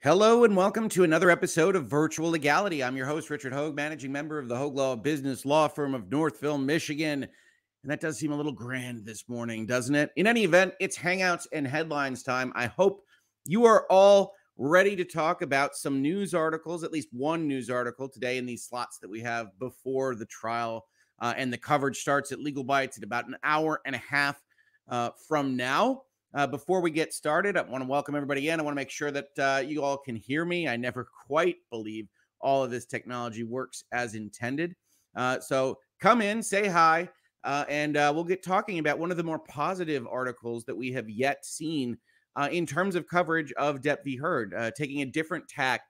Hello and welcome to another episode of Virtual Legality. I'm your host, Richard Hoeg, managing member of the Hoeg Law Business Law Firm of Northville, Michigan. And that does seem a little grand this morning, doesn't it? In any event, it's Hangouts and Headlines time. I hope you are all ready to talk about some news articles, at least one news article today in these slots that we have before the trial. Uh, and the coverage starts at Legal Bites at about an hour and a half uh, from now. Uh, before we get started, I want to welcome everybody in. I want to make sure that uh, you all can hear me. I never quite believe all of this technology works as intended. Uh, so come in, say hi, uh, and uh, we'll get talking about one of the more positive articles that we have yet seen uh, in terms of coverage of Depp v. Heard, taking a different tack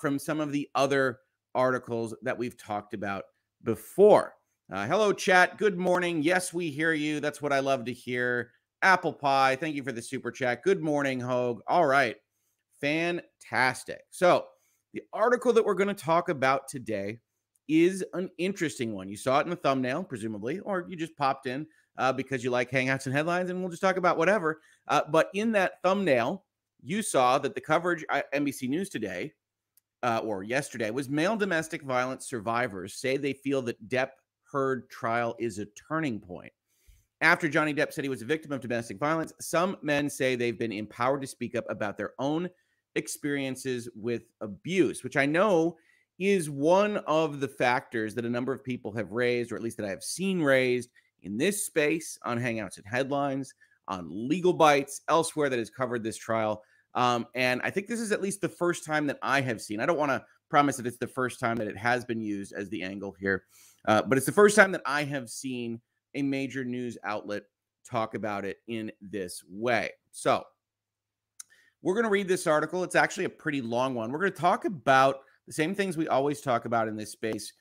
from some of the other articles that we've talked about before. hello, chat. Good morning. Yes, we hear you. That's what I love to hear. Apple Pie, thank you for the super chat. Good morning, Hoeg. All right. Fantastic. So, the article that we're going to talk about today is an interesting one. You saw it in the thumbnail, presumably, or you just popped in uh, because you like Hangouts and headlines, and we'll just talk about whatever. Uh, but in that thumbnail, you saw that the coverage at uh, NBC News today uh, or yesterday was male domestic violence survivors say they feel that Depp Heard trial is a turning point. After Johnny Depp said he was a victim of domestic violence, some men say they've been empowered to speak up about their own experiences with abuse, which I know is one of the factors that a number of people have raised, or at least that I have seen raised in this space on Hangouts and Headlines, on Legal Bites, elsewhere that has covered this trial. Um, and I think this is at least the first time that I have seen. I don't want to promise that it's the first time that it has been used as the angle here, uh, but it's the first time that I have seen a major news outlet talk about it in this way. So, we're going to read this article. It's actually a pretty long one. We're going to talk about the same things we always talk about in this space,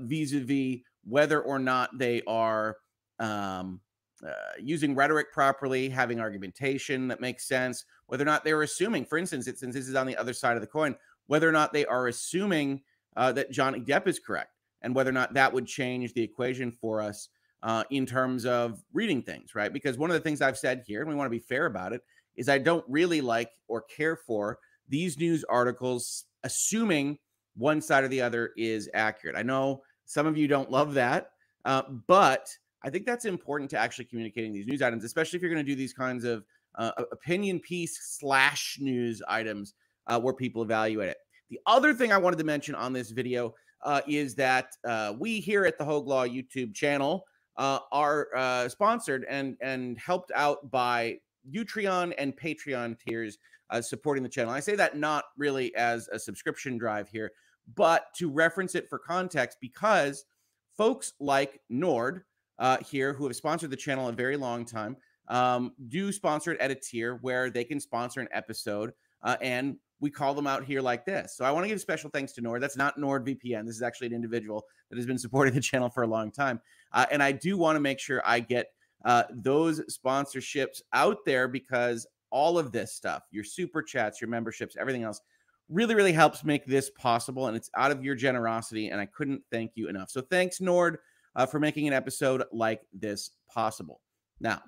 vis a vis whether or not they are um, uh, using rhetoric properly, having argumentation that makes sense, whether or not they're assuming, for instance, it, since this is on the other side of the coin, whether or not they are assuming uh, that Johnny Depp is correct, and whether or not that would change the equation for us uh, in terms of reading things, right? Because one of the things I've said here, and we want to be fair about it, is I don't really like or care for these news articles assuming one side or the other is accurate. I know some of you don't love that, uh, but I think that's important to actually communicating these news items, especially if you're going to do these kinds of uh, opinion piece slash news items uh, where people evaluate it. The other thing I wanted to mention on this video uh, is that uh, we here at the Hoeg Law YouTube channel uh, are uh, sponsored and and helped out by Utreon and Patreon tiers uh, supporting the channel. I say that not really as a subscription drive here, but to reference it for context because folks like Nord uh, here who have sponsored the channel a very long time um, do sponsor it at a tier where they can sponsor an episode uh, and we call them out here like this. So I want to give special thanks to Nord. That's not NordVPN. This is actually an individual that has been supporting the channel for a long time. Uh, and I do want to make sure I get uh, those sponsorships out there because all of this stuff, your super chats, your memberships, everything else, really, really helps make this possible. And it's out of your generosity. And I couldn't thank you enough. So thanks, Nord, uh, for making an episode like this possible. Now,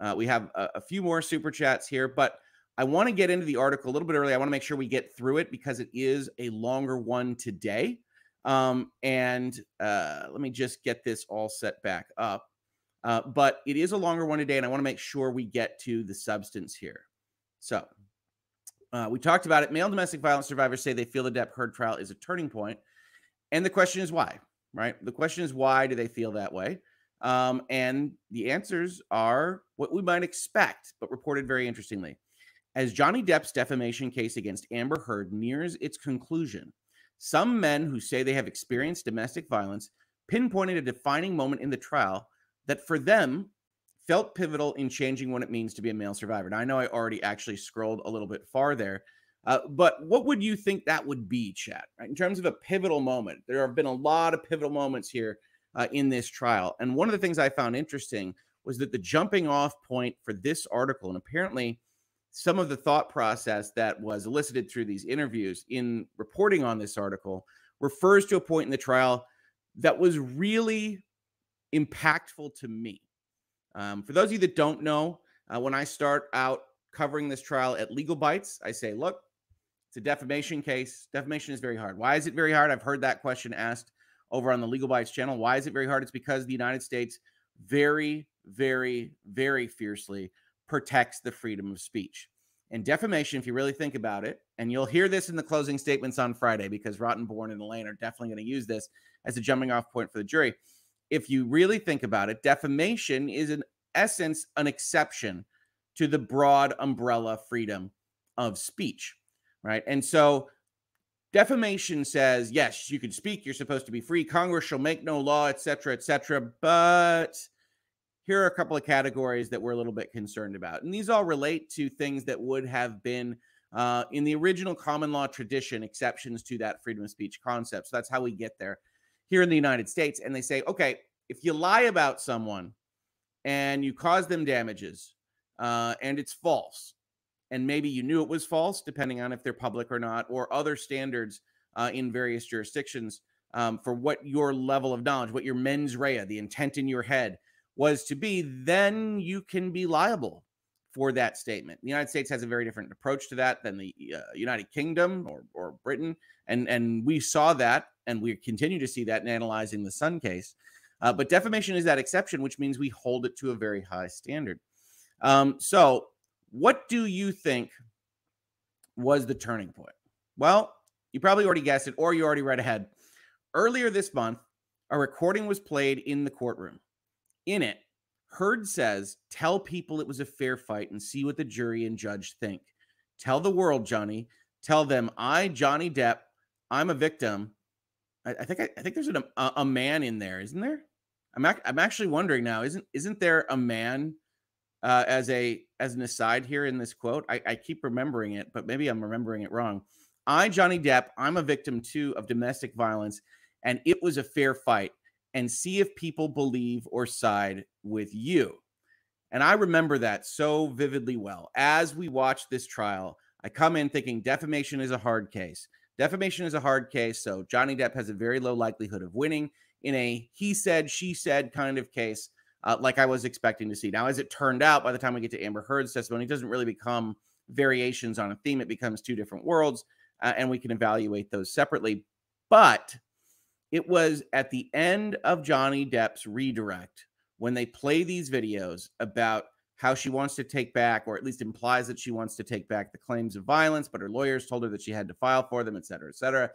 uh, we have a, a few more super chats here, but I want to get into the article a little bit early. I want to make sure we get through it because it is a longer one today. Um, and uh, let me just get this all set back up. Uh, but it is a longer one today, and I want to make sure we get to the substance here. So uh, we talked about it. Male domestic violence survivors say they feel the Depp Heard trial is a turning point, and the question is why. Right? The question is why do they feel that way? Um, and the answers are what we might expect, but reported very interestingly. As Johnny Depp's defamation case against Amber Heard nears its conclusion, some men who say they have experienced domestic violence pinpointed a defining moment in the trial that for them felt pivotal in changing what it means to be a male survivor. Now, I know I already actually scrolled a little bit far there, uh, but what would you think that would be, Chat? Right? In terms of a pivotal moment, there have been a lot of pivotal moments here uh, in this trial. And one of the things I found interesting was that the jumping off point for this article, and apparently some of the thought process that was elicited through these interviews in reporting on this article refers to a point in the trial that was really impactful to me. Um, for those of you that don't know, uh, when I start out covering this trial at Legal Bites, I say, look, It's a defamation case. Defamation is very hard. Why is it very hard? I've heard that question asked over on the Legal Bites channel. Why is it very hard? It's because the United States very, very, very fiercely protects the freedom of speech. And defamation, if you really think about it, and you'll hear this in the closing statements on Friday because Rottenborn and Elaine are definitely going to use this as a jumping off point for the jury. If you really think about it, defamation is in essence an exception to the broad umbrella freedom of speech, right? And so defamation says, yes, you can speak, you're supposed to be free, Congress shall make no law, etc., etc., but here are a couple of categories that we're a little bit concerned about. And these all relate to things that would have been uh, in the original common law tradition, exceptions to that freedom of speech concept. So that's how we get there here in the United States. And they say, okay, if you lie about someone and you cause them damages uh, and it's false, and maybe you knew it was false, depending on if they're public or not, or other standards uh, in various jurisdictions um, for what your level of knowledge, what your mens rea, the intent in your head, was to be, then you can be liable for that statement. The United States has a very different approach to that than the uh, United Kingdom or, or Britain, and and we saw that, and we continue to see that in analyzing the Sun case. Uh, but defamation is that exception, which means we hold it to a very high standard. Um, so, what do you think was the turning point? Well, you probably already guessed it, or you already read ahead. Earlier this month, a recording was played in the courtroom in it, Heard says, Tell people it was a fair fight and see what the jury and judge think. Tell the world, Johnny. Tell them, I, Johnny Depp, I'm a victim. I, I think I, I, think there's an, a, a, man in there, isn't there? I'm ac- I'm actually wondering now, isn't isn't there a man uh, as a as an aside here in this quote? I, I keep remembering it, but maybe I'm remembering it wrong. I, Johnny Depp, I'm a victim too of domestic violence, and it was a fair fight and see if people believe or side with you. And I remember that so vividly well. As we watch this trial, I come in thinking defamation is a hard case. Defamation is a hard case. So Johnny Depp has a very low likelihood of winning in a he said, she said kind of case, uh, like I was expecting to see. Now, as it turned out, by the time we get to Amber Heard's testimony, it doesn't really become variations on a theme. It becomes two different worlds, uh, and we can evaluate those separately. But it was at the end of Johnny Depp's redirect when they play these videos about how she wants to take back, or at least implies that she wants to take back the claims of violence, but her lawyers told her that she had to file for them, et cetera, et cetera,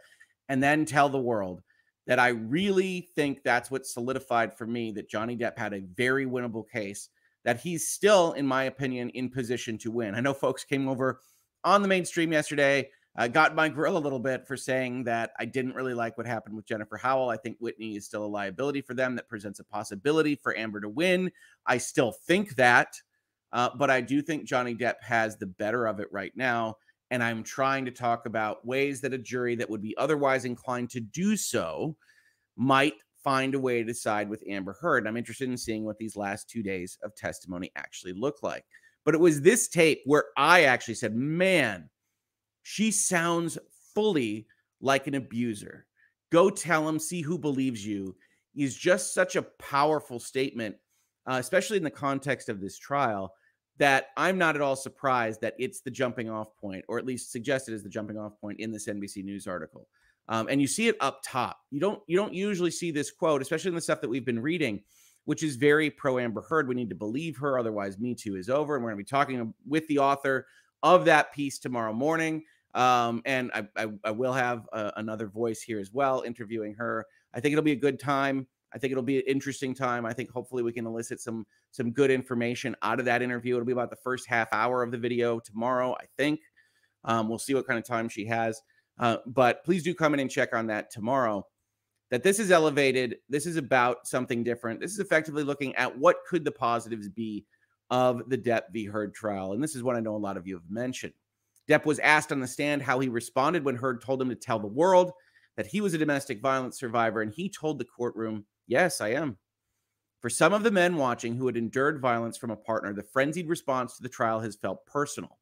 and then tell the world that I really think that's what solidified for me that Johnny Depp had a very winnable case, that he's still, in my opinion, in position to win. I know folks came over on the mainstream yesterday uh, got my grill a little bit for saying that I didn't really like what happened with Jennifer Howell. I think Whitney is still a liability for them that presents a possibility for Amber to win. I still think that, uh, but I do think Johnny Depp has the better of it right now. And I'm trying to talk about ways that a jury that would be otherwise inclined to do so might find a way to side with Amber Heard. I'm interested in seeing what these last two days of testimony actually look like. But it was this tape where I actually said, man, she sounds fully like an abuser. Go tell him, see who believes you is just such a powerful statement, uh, especially in the context of this trial, that I'm not at all surprised that it's the jumping off point, or at least suggested as the jumping off point in this NBC News article. Um, and you see it up top. You don't you don't usually see this quote, especially in the stuff that we've been reading, which is very pro Amber Heard. We need to believe her, otherwise, Me Too is over. And we're going to be talking with the author of that piece tomorrow morning. Um, and I, I, I, will have uh, another voice here as well, interviewing her. I think it'll be a good time. I think it'll be an interesting time. I think hopefully we can elicit some some good information out of that interview. It'll be about the first half hour of the video tomorrow. I think um, we'll see what kind of time she has. Uh, but please do come in and check on that tomorrow. That this is elevated. This is about something different. This is effectively looking at what could the positives be of the Depp v. Heard trial. And this is what I know a lot of you have mentioned. Depp was asked on the stand how he responded when Heard told him to tell the world that he was a domestic violence survivor, and he told the courtroom, Yes, I am. For some of the men watching who had endured violence from a partner, the frenzied response to the trial has felt personal.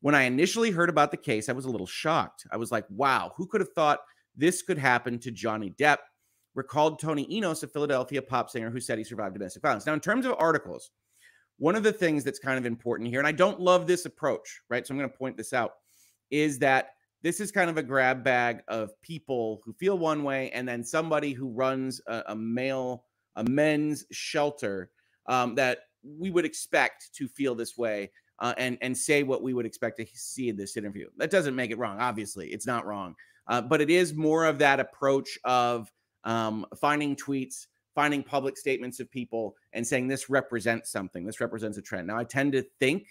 When I initially heard about the case, I was a little shocked. I was like, wow, who could have thought this could happen to Johnny Depp? Recalled Tony Enos, a Philadelphia pop singer who said he survived domestic violence. Now, in terms of articles, one of the things that's kind of important here, and I don't love this approach, right? So I'm going to point this out, is that this is kind of a grab bag of people who feel one way, and then somebody who runs a, a male, a men's shelter um, that we would expect to feel this way uh, and and say what we would expect to see in this interview. That doesn't make it wrong. Obviously, it's not wrong, uh, but it is more of that approach of um, finding tweets, finding public statements of people, and saying this represents something. This represents a trend. Now, I tend to think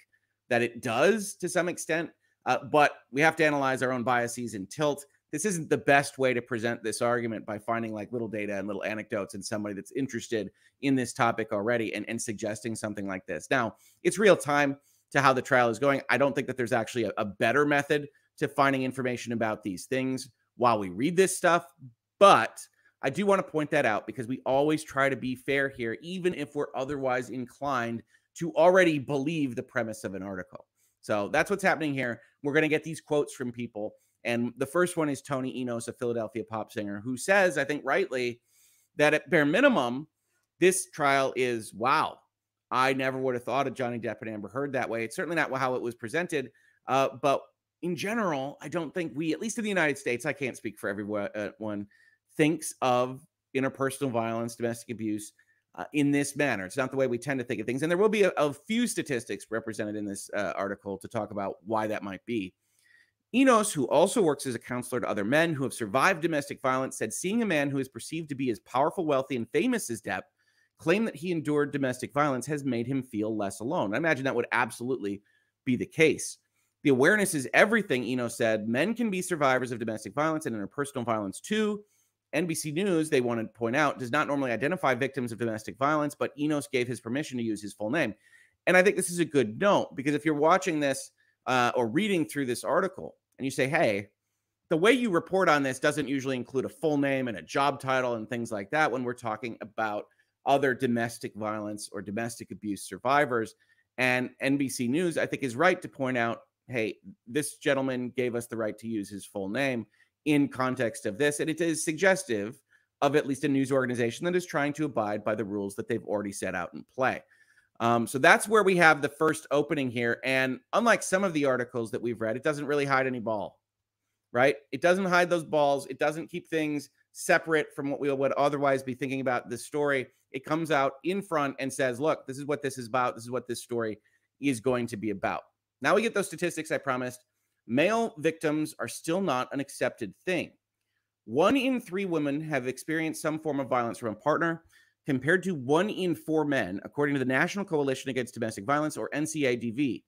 that it does to some extent, uh, but we have to analyze our own biases and tilt. This isn't the best way to present this argument by finding like little data and little anecdotes and somebody that's interested in this topic already and, and suggesting something like this. Now, it's real time to how the trial is going. I don't think that there's actually a, a better method to finding information about these things while we read this stuff, but I do want to point that out because we always try to be fair here, even if we're otherwise inclined to already believe the premise of an article. So that's what's happening here. We're going to get these quotes from people. And the first one is Tony Enos, a Philadelphia pop singer, who says, I think rightly, that at bare minimum, this trial is wow. I never would have thought of Johnny Depp and Amber Heard that way. It's certainly not how it was presented. Uh, but in general, I don't think we, at least in the United States, I can't speak for everyone, uh, thinks of interpersonal violence, domestic abuse uh, in this manner. It's not the way we tend to think of things. And there will be a, a few statistics represented in this uh, article to talk about why that might be. Enos, who also works as a counselor to other men who have survived domestic violence, said seeing a man who is perceived to be as powerful, wealthy, and famous as Depp claim that he endured domestic violence has made him feel less alone. I imagine that would absolutely be the case. The awareness is everything, Enos said. Men can be survivors of domestic violence and interpersonal violence too. NBC News, they want to point out, does not normally identify victims of domestic violence, but Enos gave his permission to use his full name. And I think this is a good note because if you're watching this uh, or reading through this article and you say, hey, the way you report on this doesn't usually include a full name and a job title and things like that when we're talking about other domestic violence or domestic abuse survivors. And NBC News, I think, is right to point out hey, this gentleman gave us the right to use his full name in context of this. And it is suggestive of at least a news organization that is trying to abide by the rules that they've already set out in play. Um, so that's where we have the first opening here. And unlike some of the articles that we've read, it doesn't really hide any ball, right? It doesn't hide those balls. It doesn't keep things separate from what we would otherwise be thinking about the story. It comes out in front and says, look, this is what this is about. This is what this story is going to be about. Now we get those statistics I promised male victims are still not an accepted thing. One in three women have experienced some form of violence from a partner, compared to one in four men, according to the National Coalition Against Domestic Violence, or NCADV.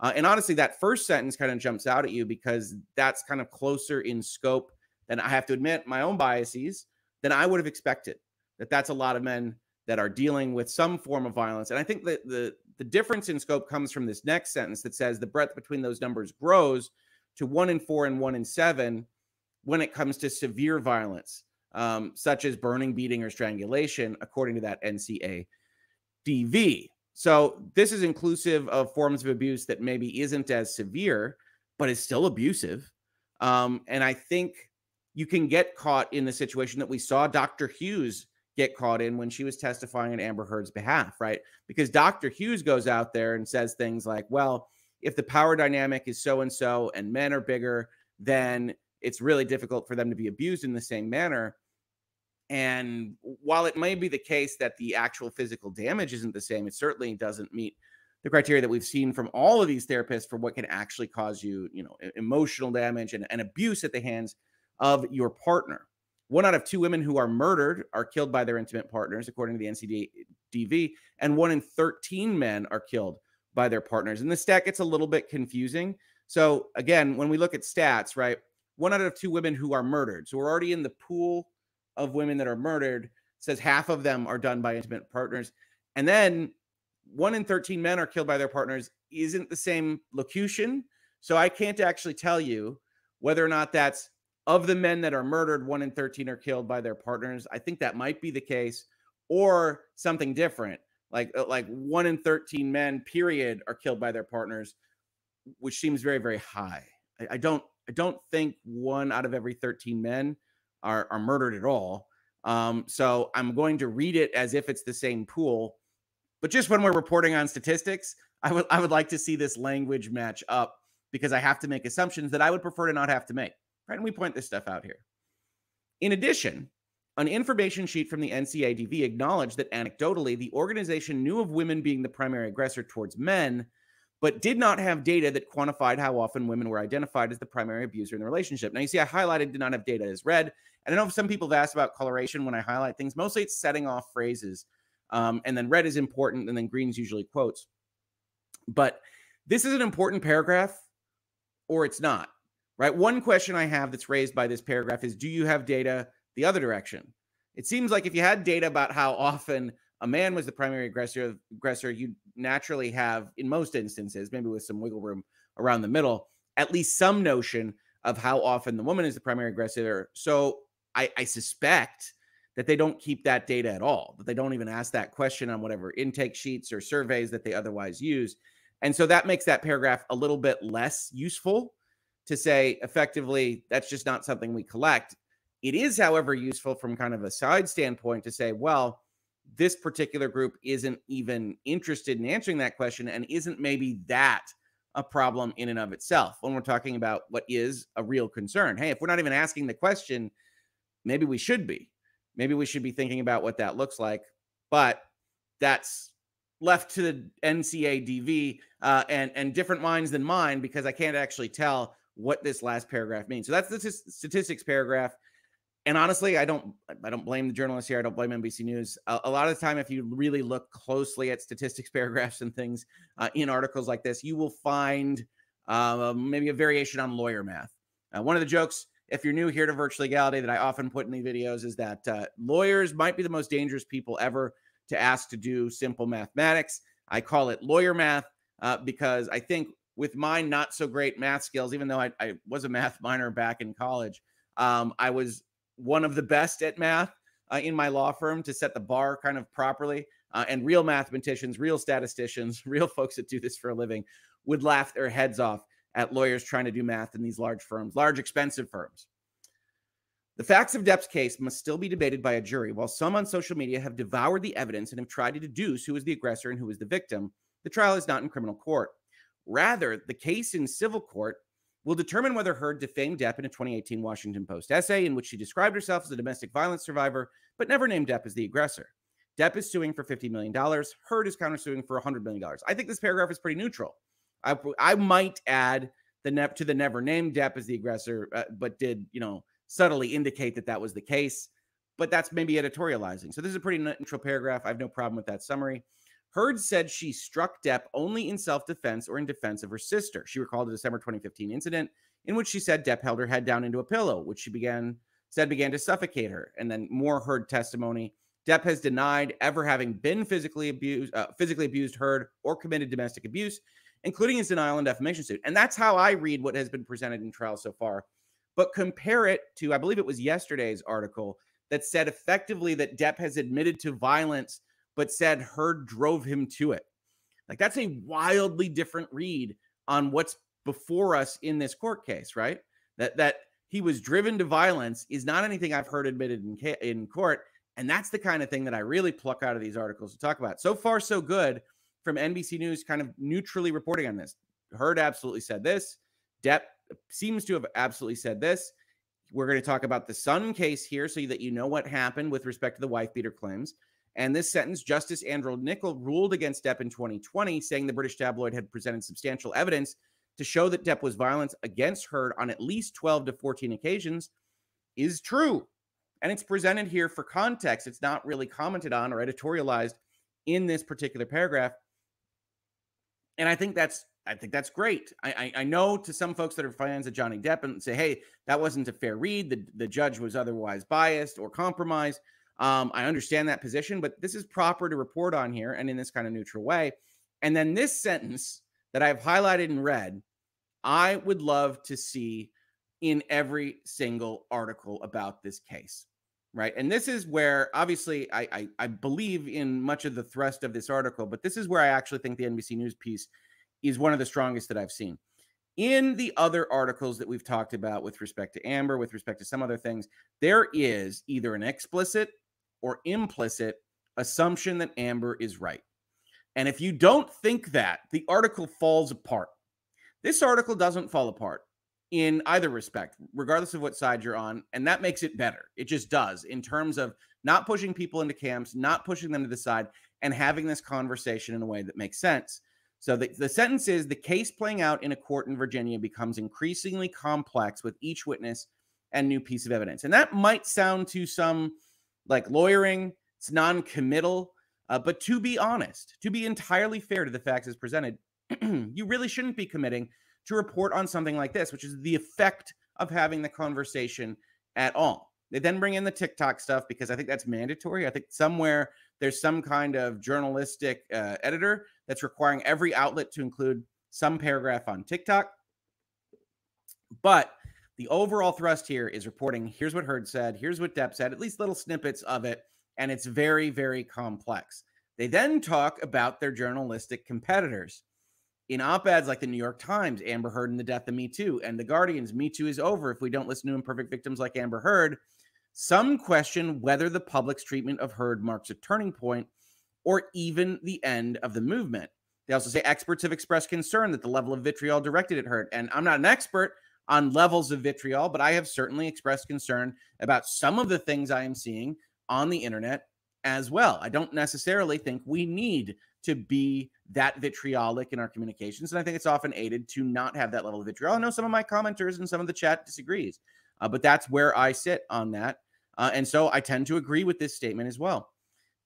Uh, and honestly, that first sentence kind of jumps out at you because that's kind of closer in scope than I have to admit my own biases than I would have expected. That that's a lot of men that are dealing with some form of violence. And I think that the the difference in scope comes from this next sentence that says the breadth between those numbers grows to one in four and one in seven when it comes to severe violence, um, such as burning, beating, or strangulation, according to that NCA DV. So this is inclusive of forms of abuse that maybe isn't as severe, but is still abusive. Um, and I think you can get caught in the situation that we saw Dr. Hughes get caught in when she was testifying on Amber Heard's behalf, right? Because Dr. Hughes goes out there and says things like, well, if the power dynamic is so and so and men are bigger, then it's really difficult for them to be abused in the same manner. And while it may be the case that the actual physical damage isn't the same, it certainly doesn't meet the criteria that we've seen from all of these therapists for what can actually cause you, you know, emotional damage and, and abuse at the hands of your partner. One out of two women who are murdered are killed by their intimate partners, according to the NCDV, and one in 13 men are killed by their partners. And the stat gets a little bit confusing. So, again, when we look at stats, right, one out of two women who are murdered, so we're already in the pool of women that are murdered, says half of them are done by intimate partners. And then one in 13 men are killed by their partners isn't the same locution. So I can't actually tell you whether or not that's of the men that are murdered, one in 13 are killed by their partners. I think that might be the case, or something different. Like, uh, like one in 13 men, period, are killed by their partners, which seems very, very high. I, I don't I don't think one out of every 13 men are, are murdered at all. Um, so I'm going to read it as if it's the same pool. But just when we're reporting on statistics, I would I would like to see this language match up because I have to make assumptions that I would prefer to not have to make. Right. And we point this stuff out here. In addition, an information sheet from the NCADV acknowledged that anecdotally, the organization knew of women being the primary aggressor towards men, but did not have data that quantified how often women were identified as the primary abuser in the relationship. Now, you see, I highlighted did not have data as red. And I know some people have asked about coloration when I highlight things. Mostly it's setting off phrases. Um, and then red is important, and then green's usually quotes. But this is an important paragraph, or it's not, right? One question I have that's raised by this paragraph is Do you have data the other direction? It seems like if you had data about how often a man was the primary aggressor, aggressor, you naturally have, in most instances, maybe with some wiggle room around the middle, at least some notion of how often the woman is the primary aggressor. So I, I suspect that they don't keep that data at all, that they don't even ask that question on whatever intake sheets or surveys that they otherwise use. And so that makes that paragraph a little bit less useful to say effectively that's just not something we collect. It is, however, useful from kind of a side standpoint to say, well, this particular group isn't even interested in answering that question and isn't maybe that a problem in and of itself when we're talking about what is a real concern. Hey, if we're not even asking the question, maybe we should be. Maybe we should be thinking about what that looks like. But that's left to the NCADV uh, and and different minds than mine because I can't actually tell what this last paragraph means. So that's the statistics paragraph. And honestly, I don't I don't blame the journalists here. I don't blame NBC News. A, a lot of the time, if you really look closely at statistics paragraphs and things uh, in articles like this, you will find uh, maybe a variation on lawyer math. Uh, one of the jokes if you're new here to virtual legality that I often put in the videos is that uh, lawyers might be the most dangerous people ever to ask to do simple mathematics. I call it lawyer math uh, because I think with my not so great math skills, even though I, I was a math minor back in college, um, I was one of the best at math uh, in my law firm to set the bar kind of properly. Uh, and real mathematicians, real statisticians, real folks that do this for a living would laugh their heads off at lawyers trying to do math in these large firms, large, expensive firms. The facts of Depp's case must still be debated by a jury. While some on social media have devoured the evidence and have tried to deduce who is the aggressor and who is the victim, the trial is not in criminal court. Rather, the case in civil court will determine whether Heard defamed Depp in a 2018 Washington Post essay in which she described herself as a domestic violence survivor, but never named Depp as the aggressor. Depp is suing for $50 million. Heard is countersuing for $100 million. I think this paragraph is pretty neutral. I, I might add the ne- to the never named Depp as the aggressor, uh, but did you know subtly indicate that that was the case. But that's maybe editorializing. So this is a pretty neutral paragraph. I have no problem with that summary. Heard said she struck Depp only in self defense or in defense of her sister. She recalled a December 2015 incident in which she said Depp held her head down into a pillow, which she began said began to suffocate her. And then more Heard testimony. Depp has denied ever having been physically abused, uh, physically abused Heard or committed domestic abuse including his denial and defamation suit. And that's how I read what has been presented in trial so far. But compare it to, I believe it was yesterday's article that said effectively that Depp has admitted to violence, but said Heard drove him to it. Like that's a wildly different read on what's before us in this court case, right? That that he was driven to violence is not anything I've heard admitted in in court, and that's the kind of thing that I really pluck out of these articles to talk about. So far, so good from NBC News kind of neutrally reporting on this. Heard absolutely said this. Depp seems to have absolutely said this. We're going to talk about the Sun case here so that you know what happened with respect to the wife beater claims. And this sentence, Justice Andrew Nicol ruled against Depp in 2020, saying the British tabloid had presented substantial evidence to show that Depp was violent against Heard on at least 12 to 14 occasions, is true. And it's presented here for context. It's not really commented on or editorialized in this particular paragraph and I think that's I think that's great. I, I, I know to some folks that are fans of Johnny Depp and say, hey, that wasn't a fair read. The the judge was otherwise biased or compromised. Um, I understand that position, but this is proper to report on here and in this kind of neutral way. And then this sentence that I've highlighted in red, I would love to see in every single article about this case right? And this is where obviously I, I, I believe in much of the thrust of this article, but this is where I actually think the NBC News piece is one of the strongest that I've seen. In the other articles that we've talked about with respect to Amber, with respect to some other things, there is either an explicit or implicit assumption that Amber is right. And if you don't think that, the article falls apart. This article doesn't fall apart in either respect, regardless of what side you're on. And that makes it better. It just does in terms of not pushing people into camps, not pushing them to the side, and having this conversation in a way that makes sense. So the, the sentence is the case playing out in a court in Virginia becomes increasingly complex with each witness and new piece of evidence. And that might sound to some like lawyering, it's non committal. Uh, but to be honest, to be entirely fair to the facts as presented, you really shouldn't be committing to report on something like this, which is the effect of having the conversation at all. They then bring in the TikTok stuff because I think that's mandatory. I think somewhere there's some kind of journalistic uh, editor that's requiring every outlet to include some paragraph on TikTok. But the overall thrust here is reporting here's what Heard said, here's what Depp said, at least little snippets of it. And it's very, very complex. They then talk about their journalistic competitors in op-eds like the New York Times, Amber Heard and the death of Me Too, and the Guardian's Me Too is over if we don't listen to imperfect victims like Amber Heard. Some question whether the public's treatment of Heard marks a turning point or even the end of the movement. They also say experts have expressed concern that the level of vitriol directed at Heard, and I'm not an expert on levels of vitriol, but I have certainly expressed concern about some of the things I am seeing on the internet as well. I don't necessarily think we need to be that vitriolic in our communications. And I think it's often aided to not have that level of vitriol. I know some of my commenters and some of the chat disagrees, uh, but that's where I sit on that. Uh, and so I tend to agree with this statement as well.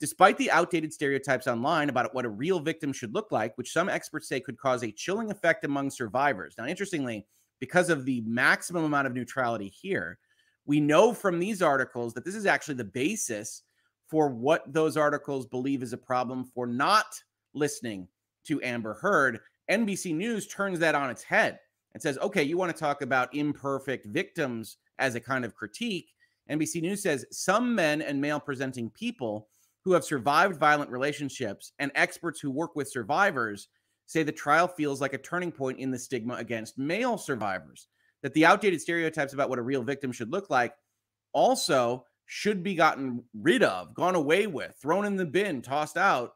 Despite the outdated stereotypes online about what a real victim should look like, which some experts say could cause a chilling effect among survivors. Now, interestingly, because of the maximum amount of neutrality here, we know from these articles that this is actually the basis for what those articles believe is a problem for not listening to Amber Heard. NBC News turns that on its head and says, okay, you want to talk about imperfect victims as a kind of critique. NBC News says some men and male presenting people who have survived violent relationships and experts who work with survivors say the trial feels like a turning point in the stigma against male survivors. That the outdated stereotypes about what a real victim should look like also should be gotten rid of, gone away with, thrown in the bin, tossed out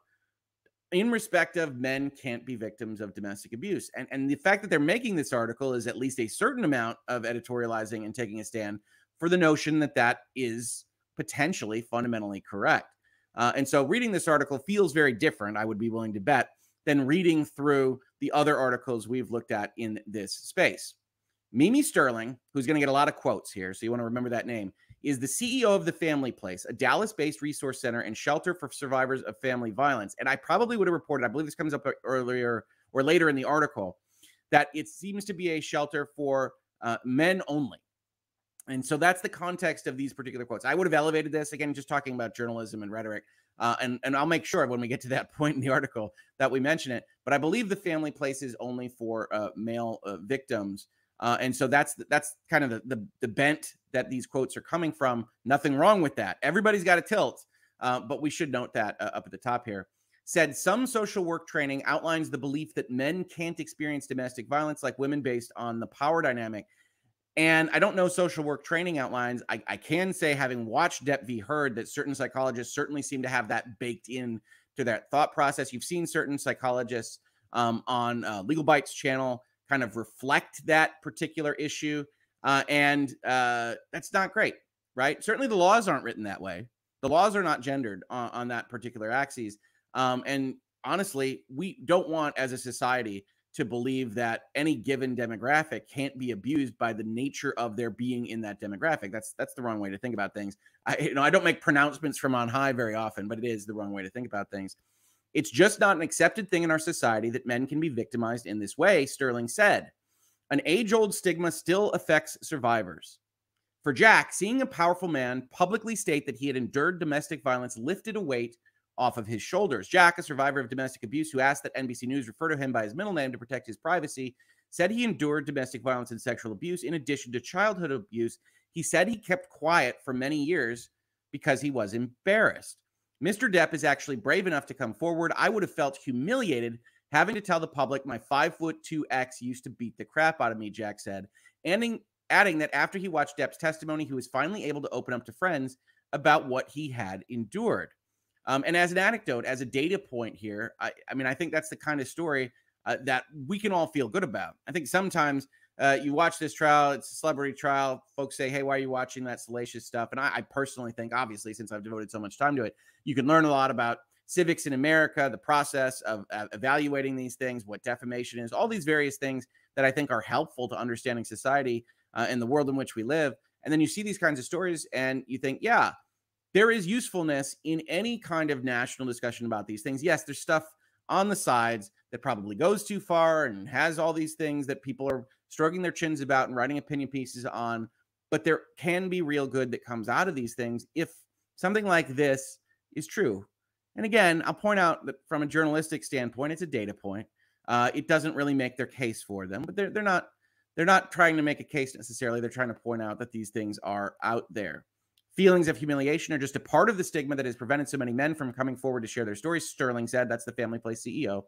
in respect of men can't be victims of domestic abuse. And, and the fact that they're making this article is at least a certain amount of editorializing and taking a stand for the notion that that is potentially fundamentally correct. Uh, and so reading this article feels very different, I would be willing to bet, than reading through the other articles we've looked at in this space. Mimi Sterling, who's going to get a lot of quotes here, so you want to remember that name, is the CEO of the Family Place, a Dallas based resource center and shelter for survivors of family violence. And I probably would have reported, I believe this comes up earlier or later in the article, that it seems to be a shelter for uh, men only. And so that's the context of these particular quotes. I would have elevated this again, just talking about journalism and rhetoric. Uh, and, and I'll make sure when we get to that point in the article that we mention it. But I believe the family place is only for uh, male uh, victims. Uh, and so that's that's kind of the, the, the bent that these quotes are coming from. Nothing wrong with that. Everybody's got a tilt, uh, but we should note that uh, up at the top here. Said some social work training outlines the belief that men can't experience domestic violence like women based on the power dynamic. And I don't know social work training outlines. I, I can say, having watched Depp v. Heard, that certain psychologists certainly seem to have that baked in to their thought process. You've seen certain psychologists um, on uh, Legal Bites channel kind of reflect that particular issue. Uh, and uh, that's not great, right? Certainly the laws aren't written that way. The laws are not gendered on, on that particular axis. Um, and honestly, we don't want as a society to believe that any given demographic can't be abused by the nature of their being in that demographic. That's that's the wrong way to think about things. I you know I don't make pronouncements from on high very often, but it is the wrong way to think about things. It's just not an accepted thing in our society that men can be victimized in this way, Sterling said. An age old stigma still affects survivors. For Jack, seeing a powerful man publicly state that he had endured domestic violence lifted a weight off of his shoulders. Jack, a survivor of domestic abuse who asked that NBC News refer to him by his middle name to protect his privacy, said he endured domestic violence and sexual abuse in addition to childhood abuse. He said he kept quiet for many years because he was embarrassed. Mr. Depp is actually brave enough to come forward. I would have felt humiliated having to tell the public my five foot two ex used to beat the crap out of me, Jack said, adding, adding that after he watched Depp's testimony, he was finally able to open up to friends about what he had endured. Um, and as an anecdote, as a data point here, I, I, mean, I think that's the kind of story uh, that we can all feel good about. I think sometimes uh, you watch this trial, it's a celebrity trial. Folks say, Hey, why are you watching that salacious stuff? And I, I personally think, obviously, since I've devoted so much time to it, you can learn a lot about civics in America, the process of uh, evaluating these things, what defamation is, all these various things that I think are helpful to understanding society uh, and the world in which we live. And then you see these kinds of stories and you think, yeah, there is usefulness in any kind of national discussion about these things. Yes, there's stuff on the sides that probably goes too far and has all these things that people are stroking their chins about and writing opinion pieces on. But there can be real good that comes out of these things if something like this is true. And again, I'll point out that from a journalistic standpoint, it's a data point. Uh, it doesn't really make their case for them, but they're they're not they're not trying to make a case necessarily. They're trying to point out that these things are out there. Feelings of humiliation are just a part of the stigma that has prevented so many men from coming forward to share their stories. Sterling said, that's the Family Place CEO.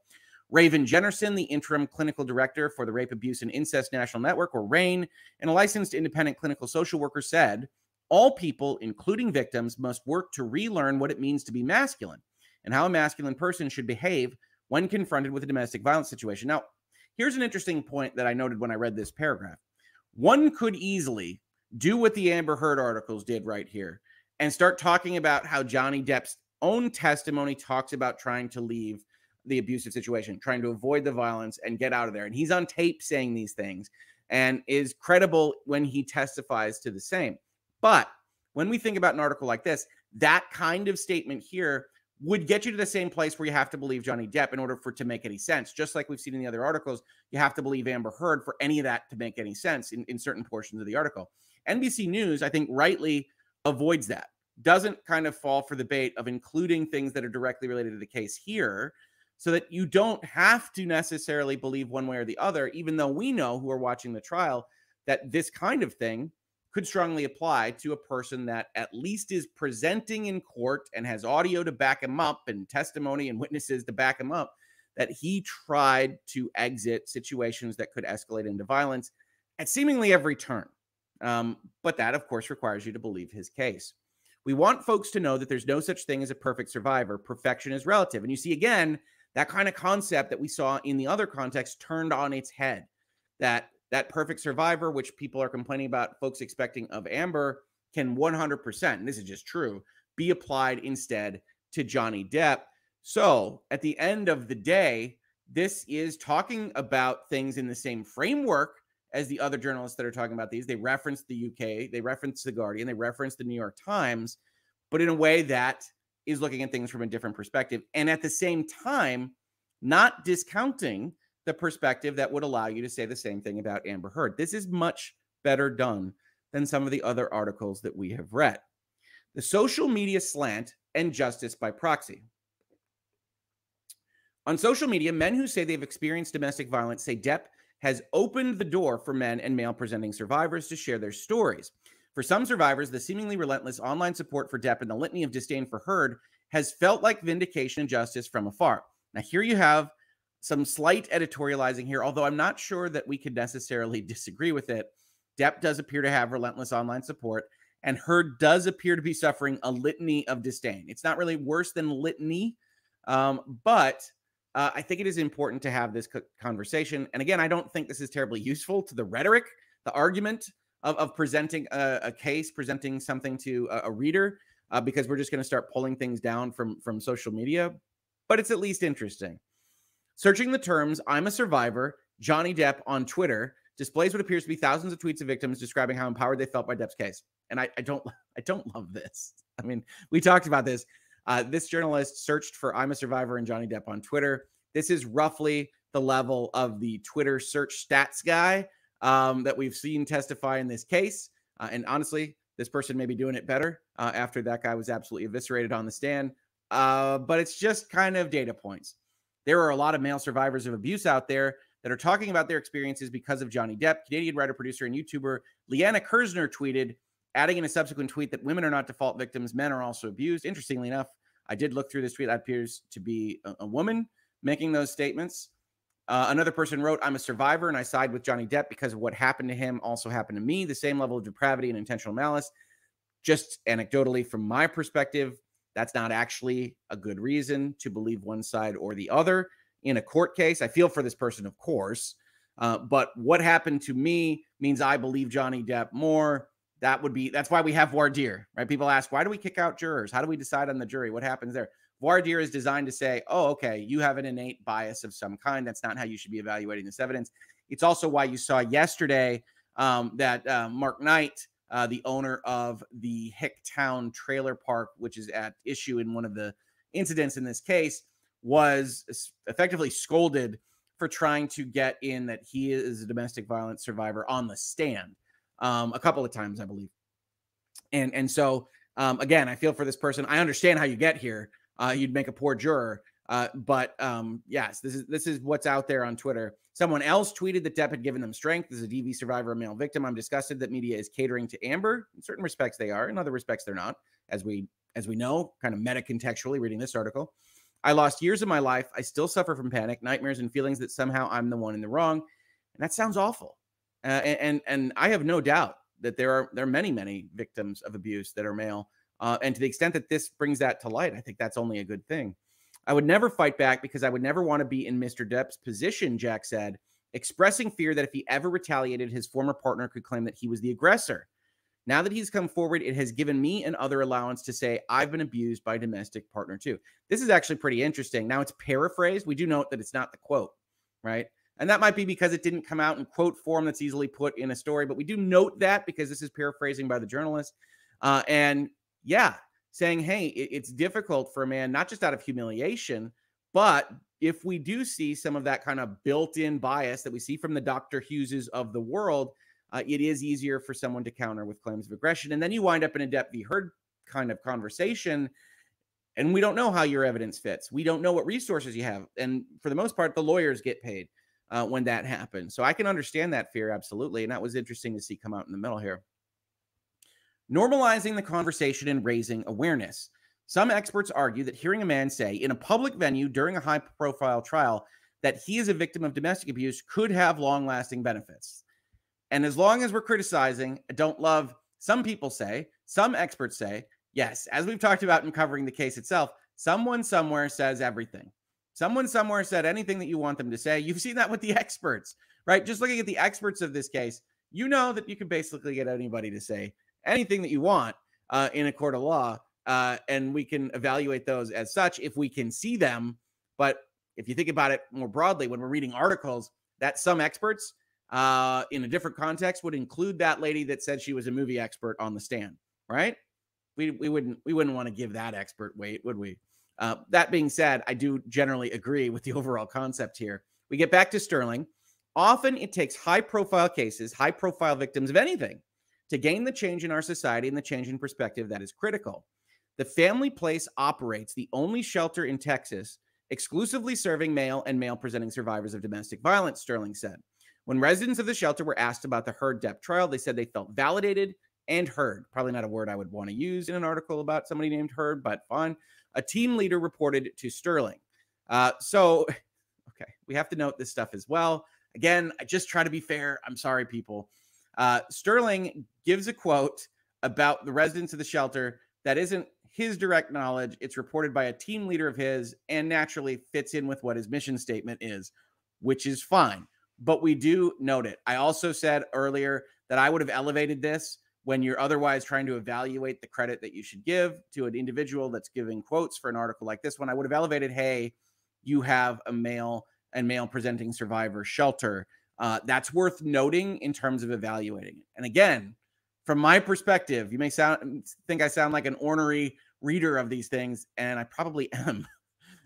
Raven Jennerson, the interim clinical director for the Rape, Abuse, and Incest National Network, or RAINN, and a licensed independent clinical social worker, said, All people, including victims, must work to relearn what it means to be masculine and how a masculine person should behave when confronted with a domestic violence situation. Now, here's an interesting point that I noted when I read this paragraph. One could easily do what the Amber Heard articles did right here and start talking about how Johnny Depp's own testimony talks about trying to leave the abusive situation, trying to avoid the violence and get out of there. And he's on tape saying these things and is credible when he testifies to the same. But when we think about an article like this, that kind of statement here would get you to the same place where you have to believe Johnny Depp in order for it to make any sense. Just like we've seen in the other articles, you have to believe Amber Heard for any of that to make any sense in, in certain portions of the article. NBC News, I think, rightly avoids that, doesn't kind of fall for the bait of including things that are directly related to the case here so that you don't have to necessarily believe one way or the other, even though we know who are watching the trial that this kind of thing could strongly apply to a person that at least is presenting in court and has audio to back him up and testimony and witnesses to back him up that he tried to exit situations that could escalate into violence at seemingly every turn. Um, but that, of course, requires you to believe his case. We want folks to know that there's no such thing as a perfect survivor. Perfection is relative. And you see, again, that kind of concept that we saw in the other context turned on its head. That that perfect survivor, which people are complaining about, folks expecting of Amber, can 100%, and this is just true, be applied instead to Johnny Depp. So at the end of the day, this is talking about things in the same framework as the other journalists that are talking about these. They reference the UK, they reference the Guardian, they reference the New York Times, but in a way that is looking at things from a different perspective. And at the same time, not discounting the perspective that would allow you to say the same thing about Amber Heard. This is much better done than some of the other articles that we have read. The social media slant and justice by proxy. On social media, men who say they've experienced domestic violence say Depp has opened the door for men and male presenting survivors to share their stories. For some survivors, the seemingly relentless online support for Depp and the litany of disdain for Heard has felt like vindication and justice from afar. Now, here you have some slight editorializing here, although I'm not sure that we could necessarily disagree with it. Depp does appear to have relentless online support, and Heard does appear to be suffering a litany of disdain. It's not really worse than litany, um, but uh, I think it is important to have this conversation. And again, I don't think this is terribly useful to the rhetoric, the argument of, of presenting a, a, case, presenting something to a, a reader, uh, because we're just going to start pulling things down from from social media. But it's at least interesting. Searching the terms "I'm a survivor," Johnny Depp on Twitter displays what appears to be thousands of tweets of victims describing how empowered they felt by Depp's case. And I, I don't, I don't love this. I mean, we talked about this. Uh, this journalist searched for "I'm a survivor" and Johnny Depp on Twitter. This is roughly the level of the Twitter search stats guy um, that we've seen testify in this case. Uh, and honestly, this person may be doing it better uh, after that guy was absolutely eviscerated on the stand. Uh, but it's just kind of data points. There are a lot of male survivors of abuse out there that are talking about their experiences because of Johnny Depp. Canadian writer, producer, and YouTuber Leanna Kersner tweeted, adding in a subsequent tweet that women are not default victims, men are also abused. Interestingly enough, I did look through this tweet. That appears to be a, a woman making those statements. Uh, another person wrote, I'm a survivor and I side with Johnny Depp because of what happened to him also happened to me. The same level of depravity and intentional malice. Just anecdotally, from my perspective, that's not actually a good reason to believe one side or the other in a court case. I feel for this person, of course. Uh, but what happened to me means I believe Johnny Depp more. That would be that's why we have voir dire, right? People ask, why do we kick out jurors? How do we decide on the jury? What happens there? Voir dire is designed to say, oh, okay, you have an innate bias of some kind. That's not how you should be evaluating this evidence. It's also why you saw yesterday um, that uh, Mark Knight, uh, the owner of the Hicktown Trailer Park, which is at issue in one of the incidents in this case, was effectively scolded for trying to get in that he is a domestic violence survivor on the stand um, a couple of times, I believe. And and so um, again, I feel for this person. I understand how you get here. Uh, you'd make a poor juror, uh, but um, yes, this is this is what's out there on Twitter. Someone else tweeted that Depp had given them strength as a DV survivor, a male victim. I'm disgusted that media is catering to Amber. In certain respects, they are. In other respects, they're not. As we as we know, kind of meta contextually reading this article. I lost years of my life. I still suffer from panic, nightmares, and feelings that somehow I'm the one in the wrong. And that sounds awful. Uh, and, and I have no doubt that there are there are many many victims of abuse that are male. Uh, and to the extent that this brings that to light, I think that's only a good thing. I would never fight back because I would never want to be in Mr. Depp's position, Jack said, expressing fear that if he ever retaliated, his former partner could claim that he was the aggressor. Now that he's come forward, it has given me and other allowance to say I've been abused by domestic partner too. This is actually pretty interesting. Now it's paraphrased. We do note that it's not the quote, right? And that might be because it didn't come out in quote form that's easily put in a story, but we do note that because this is paraphrasing by the journalist. Uh, and yeah, saying, hey, it, it's difficult for a man, not just out of humiliation, but if we do see some of that kind of built in bias that we see from the Dr. Hugheses of the world, uh, it is easier for someone to counter with claims of aggression. And then you wind up in a Depp v. Heard kind of conversation. And we don't know how your evidence fits. We don't know what resources you have. And for the most part, the lawyers get paid uh, when that happens. So I can understand that fear absolutely. And that was interesting to see come out in the middle here. Normalizing the conversation and raising awareness. Some experts argue that hearing a man say in a public venue during a high profile trial that he is a victim of domestic abuse could have long lasting benefits. And as long as we're criticizing, don't love, some people say, some experts say, yes, as we've talked about in covering the case itself, someone somewhere says everything. Someone somewhere said anything that you want them to say. You've seen that with the experts, right? Just looking at the experts of this case, you know that you can basically get anybody to say anything that you want uh, in a court of law. Uh, and we can evaluate those as such if we can see them. But if you think about it more broadly, when we're reading articles, that some experts uh, in a different context would include that lady that said she was a movie expert on the stand, right? We, we wouldn't we wouldn't want to give that expert weight, would we? Uh, that being said, I do generally agree with the overall concept here. We get back to Sterling. Often it takes high profile cases, high profile victims of anything to gain the change in our society and the change in perspective that is critical. The family place operates the only shelter in Texas exclusively serving male and male presenting survivors of domestic violence, Sterling said. When residents of the shelter were asked about the Heard Depp trial, they said they felt validated and heard. Probably not a word I would want to use in an article about somebody named Heard, but fine. A team leader reported to Sterling. Uh, so, okay, we have to note this stuff as well. Again, I just try to be fair. I'm sorry, people. Uh, Sterling gives a quote about the residents of the shelter that isn't his direct knowledge. It's reported by a team leader of his and naturally fits in with what his mission statement is, which is fine but we do note it. I also said earlier that I would have elevated this when you're otherwise trying to evaluate the credit that you should give to an individual that's giving quotes for an article like this one. I would have elevated, hey, you have a male and male presenting survivor shelter. Uh, that's worth noting in terms of evaluating it. And again, from my perspective, you may sound think I sound like an ornery reader of these things, and I probably am.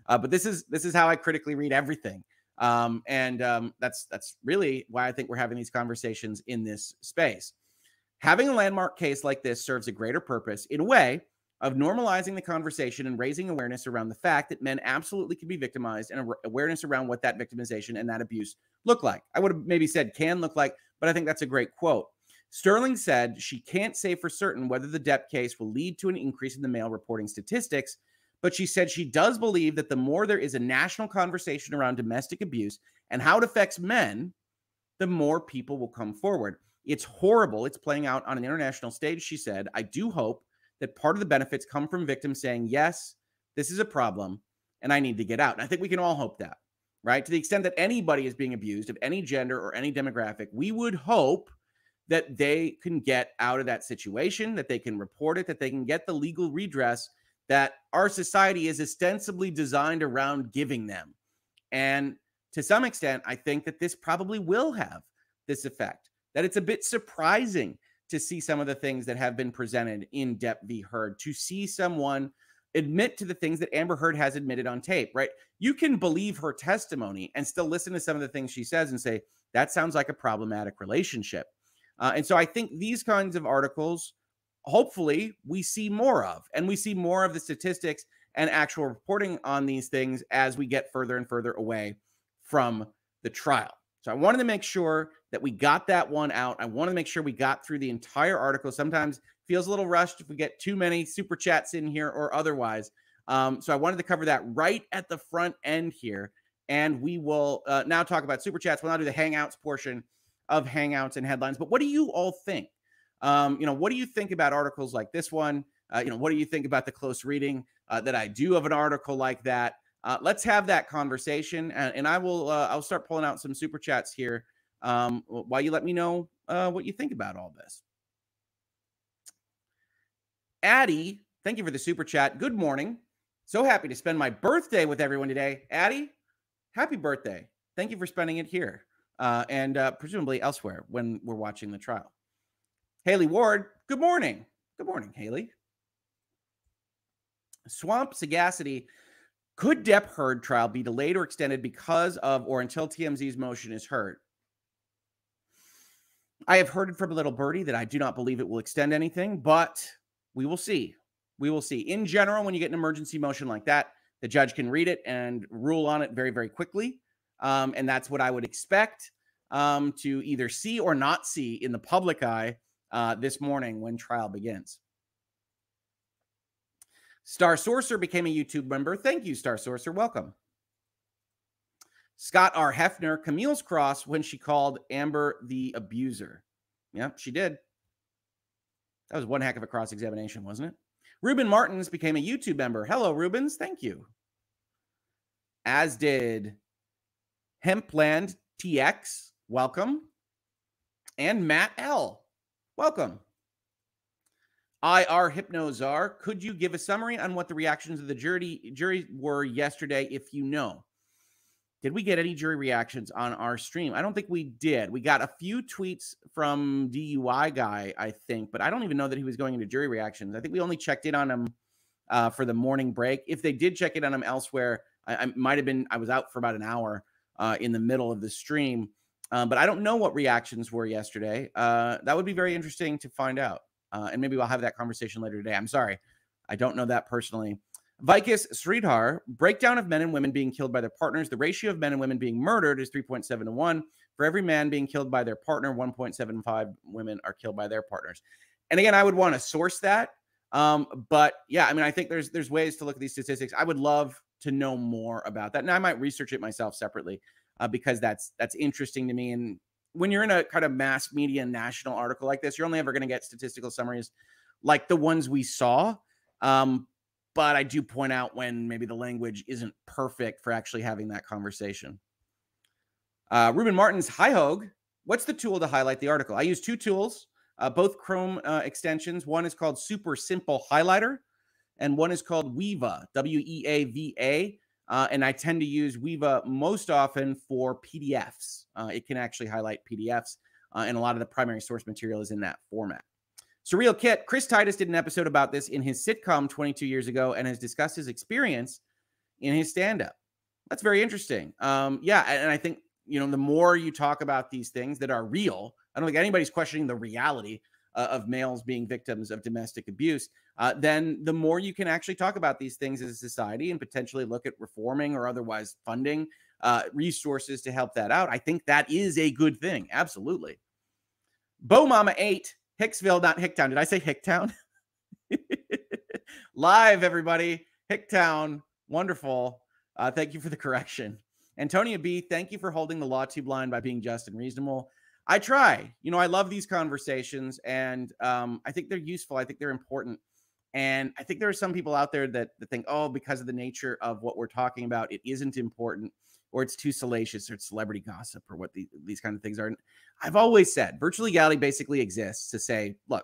Uh, but this is this is how I critically read everything. Um, and um, that's that's really why I think we're having these conversations in this space. Having a landmark case like this serves a greater purpose in a way of normalizing the conversation and raising awareness around the fact that men absolutely can be victimized and awareness around what that victimization and that abuse look like. I would have maybe said can look like, but I think that's a great quote. Sterling said she can't say for certain whether the Depp case will lead to an increase in the male reporting statistics, but she said she does believe that the more there is a national conversation around domestic abuse and how it affects men, the more people will come forward. It's horrible. It's playing out on an international stage, she said. I do hope that part of the benefits come from victims saying, yes, this is a problem and I need to get out. And I think we can all hope that. right? To the extent that anybody is being abused of any gender or any demographic, we would hope that they can get out of that situation, that they can report it, that they can get the legal redress that our society is ostensibly designed around giving them. And to some extent, I think that this probably will have this effect, that it's a bit surprising to see some of the things that have been presented in Depp v. Heard, to see someone admit to the things that Amber Heard has admitted on tape, right? You can believe her testimony and still listen to some of the things she says and say, that sounds like a problematic relationship. Uh, and so I think these kinds of articles, hopefully, we see more of, and we see more of the statistics and actual reporting on these things as we get further and further away from the trial. So I wanted to make sure that we got that one out. I wanted to make sure we got through the entire article. Sometimes feels a little rushed if we get too many super chats in here or otherwise. Um, so I wanted to cover that right at the front end here. And we will uh, now talk about super chats. We'll now do the Hangouts portion of Hangouts and headlines. But what do you all think? Um, you know, what do you think about articles like this one? Uh, you know, what do you think about the close reading uh, that I do of an article like that? Uh, let's have that conversation, and, and I will. Uh, I'll start pulling out some super chats here um, while you let me know uh, what you think about all this. Addie, thank you for the super chat. Good morning. So happy to spend my birthday with everyone today. Addie, happy birthday. Thank you for spending it here uh, and uh, presumably elsewhere when we're watching the trial. Haley Ward, good morning. Good morning, Haley. Swamp Sagacity. Could Depp Heard trial be delayed or extended because of or until TMZ's motion is heard? I have heard it from a little birdie that I do not believe it will extend anything, but we will see. We will see. In general, when you get an emergency motion like that, the judge can read it and rule on it very, very quickly. Um, and that's what I would expect um, to either see or not see in the public eye uh, this morning when trial begins. Star Sorcerer became a YouTube member. Thank you, Star Sorcerer. Welcome. Scott R. Hefner, Camille's cross when she called Amber the abuser. Yeah, she did. That was one heck of a cross examination, wasn't it? Ruben Martins became a YouTube member. Hello, Rubens. Thank you. As did Hempland TX. Welcome. And Matt L. Welcome. IR Hypnozar, could you give a summary on what the reactions of the jury jury were yesterday if you know? Did we get any jury reactions on our stream? I don't think we did. We got a few tweets from DUI guy, I think, but I don't even know that he was going into jury reactions. I think we only checked in on him uh, for the morning break. If they did check in on him elsewhere, I, I might have been. I was out for about an hour uh, in the middle of the stream, um, but I don't know what reactions were yesterday. Uh, that would be very interesting to find out. Uh, and maybe we'll have that conversation later today. I'm sorry. I don't know that personally. Vikas Sridhar, breakdown of men and women being killed by their partners. The ratio of men and women being murdered is 3.7 to 1. For every man being killed by their partner, 1.75 women are killed by their partners. And again, I would want to source that. Um, but yeah, I mean, I think there's there's ways to look at these statistics. I would love to know more about that. And I might research it myself separately uh, because that's that's interesting to me. And when you're in a kind of mass media national article like this, you're only ever going to get statistical summaries like the ones we saw. Um, but I do point out when maybe the language isn't perfect for actually having that conversation. Uh, Ruben Martin's Hi Hoeg. What's the tool to highlight the article? I use two tools, uh, both Chrome uh, extensions. One is called Super Simple Highlighter, and one is called Weava, W E A V A. Uh, and I tend to use Weava most often for PDFs. Uh, it can actually highlight PDFs, uh, and a lot of the primary source material is in that format. Surreal Kit, Chris Titus did an episode about this in his sitcom 22 years ago and has discussed his experience in his stand up. That's very interesting. Um, yeah, and I think, you know, the more you talk about these things that are real, I don't think anybody's questioning the reality uh, of males being victims of domestic abuse, uh, then the more you can actually talk about these things as a society and potentially look at reforming or otherwise funding uh, resources to help that out. I think that is a good thing. Absolutely. Bo Mama 8, Hicksville, not Hicktown. Did I say Hicktown? Live, everybody. Hicktown. Wonderful. Uh, thank you for the correction. Antonia B, thank you for holding the LawTube line by being just and reasonable. I try. You know, I love these conversations, and um, I think they're useful. I think they're important, and I think there are some people out there that, that think, oh, because of the nature of what we're talking about, it isn't important. Or it's too salacious or it's celebrity gossip or what the, these kind of things are. I've always said virtual legality basically exists to say, look,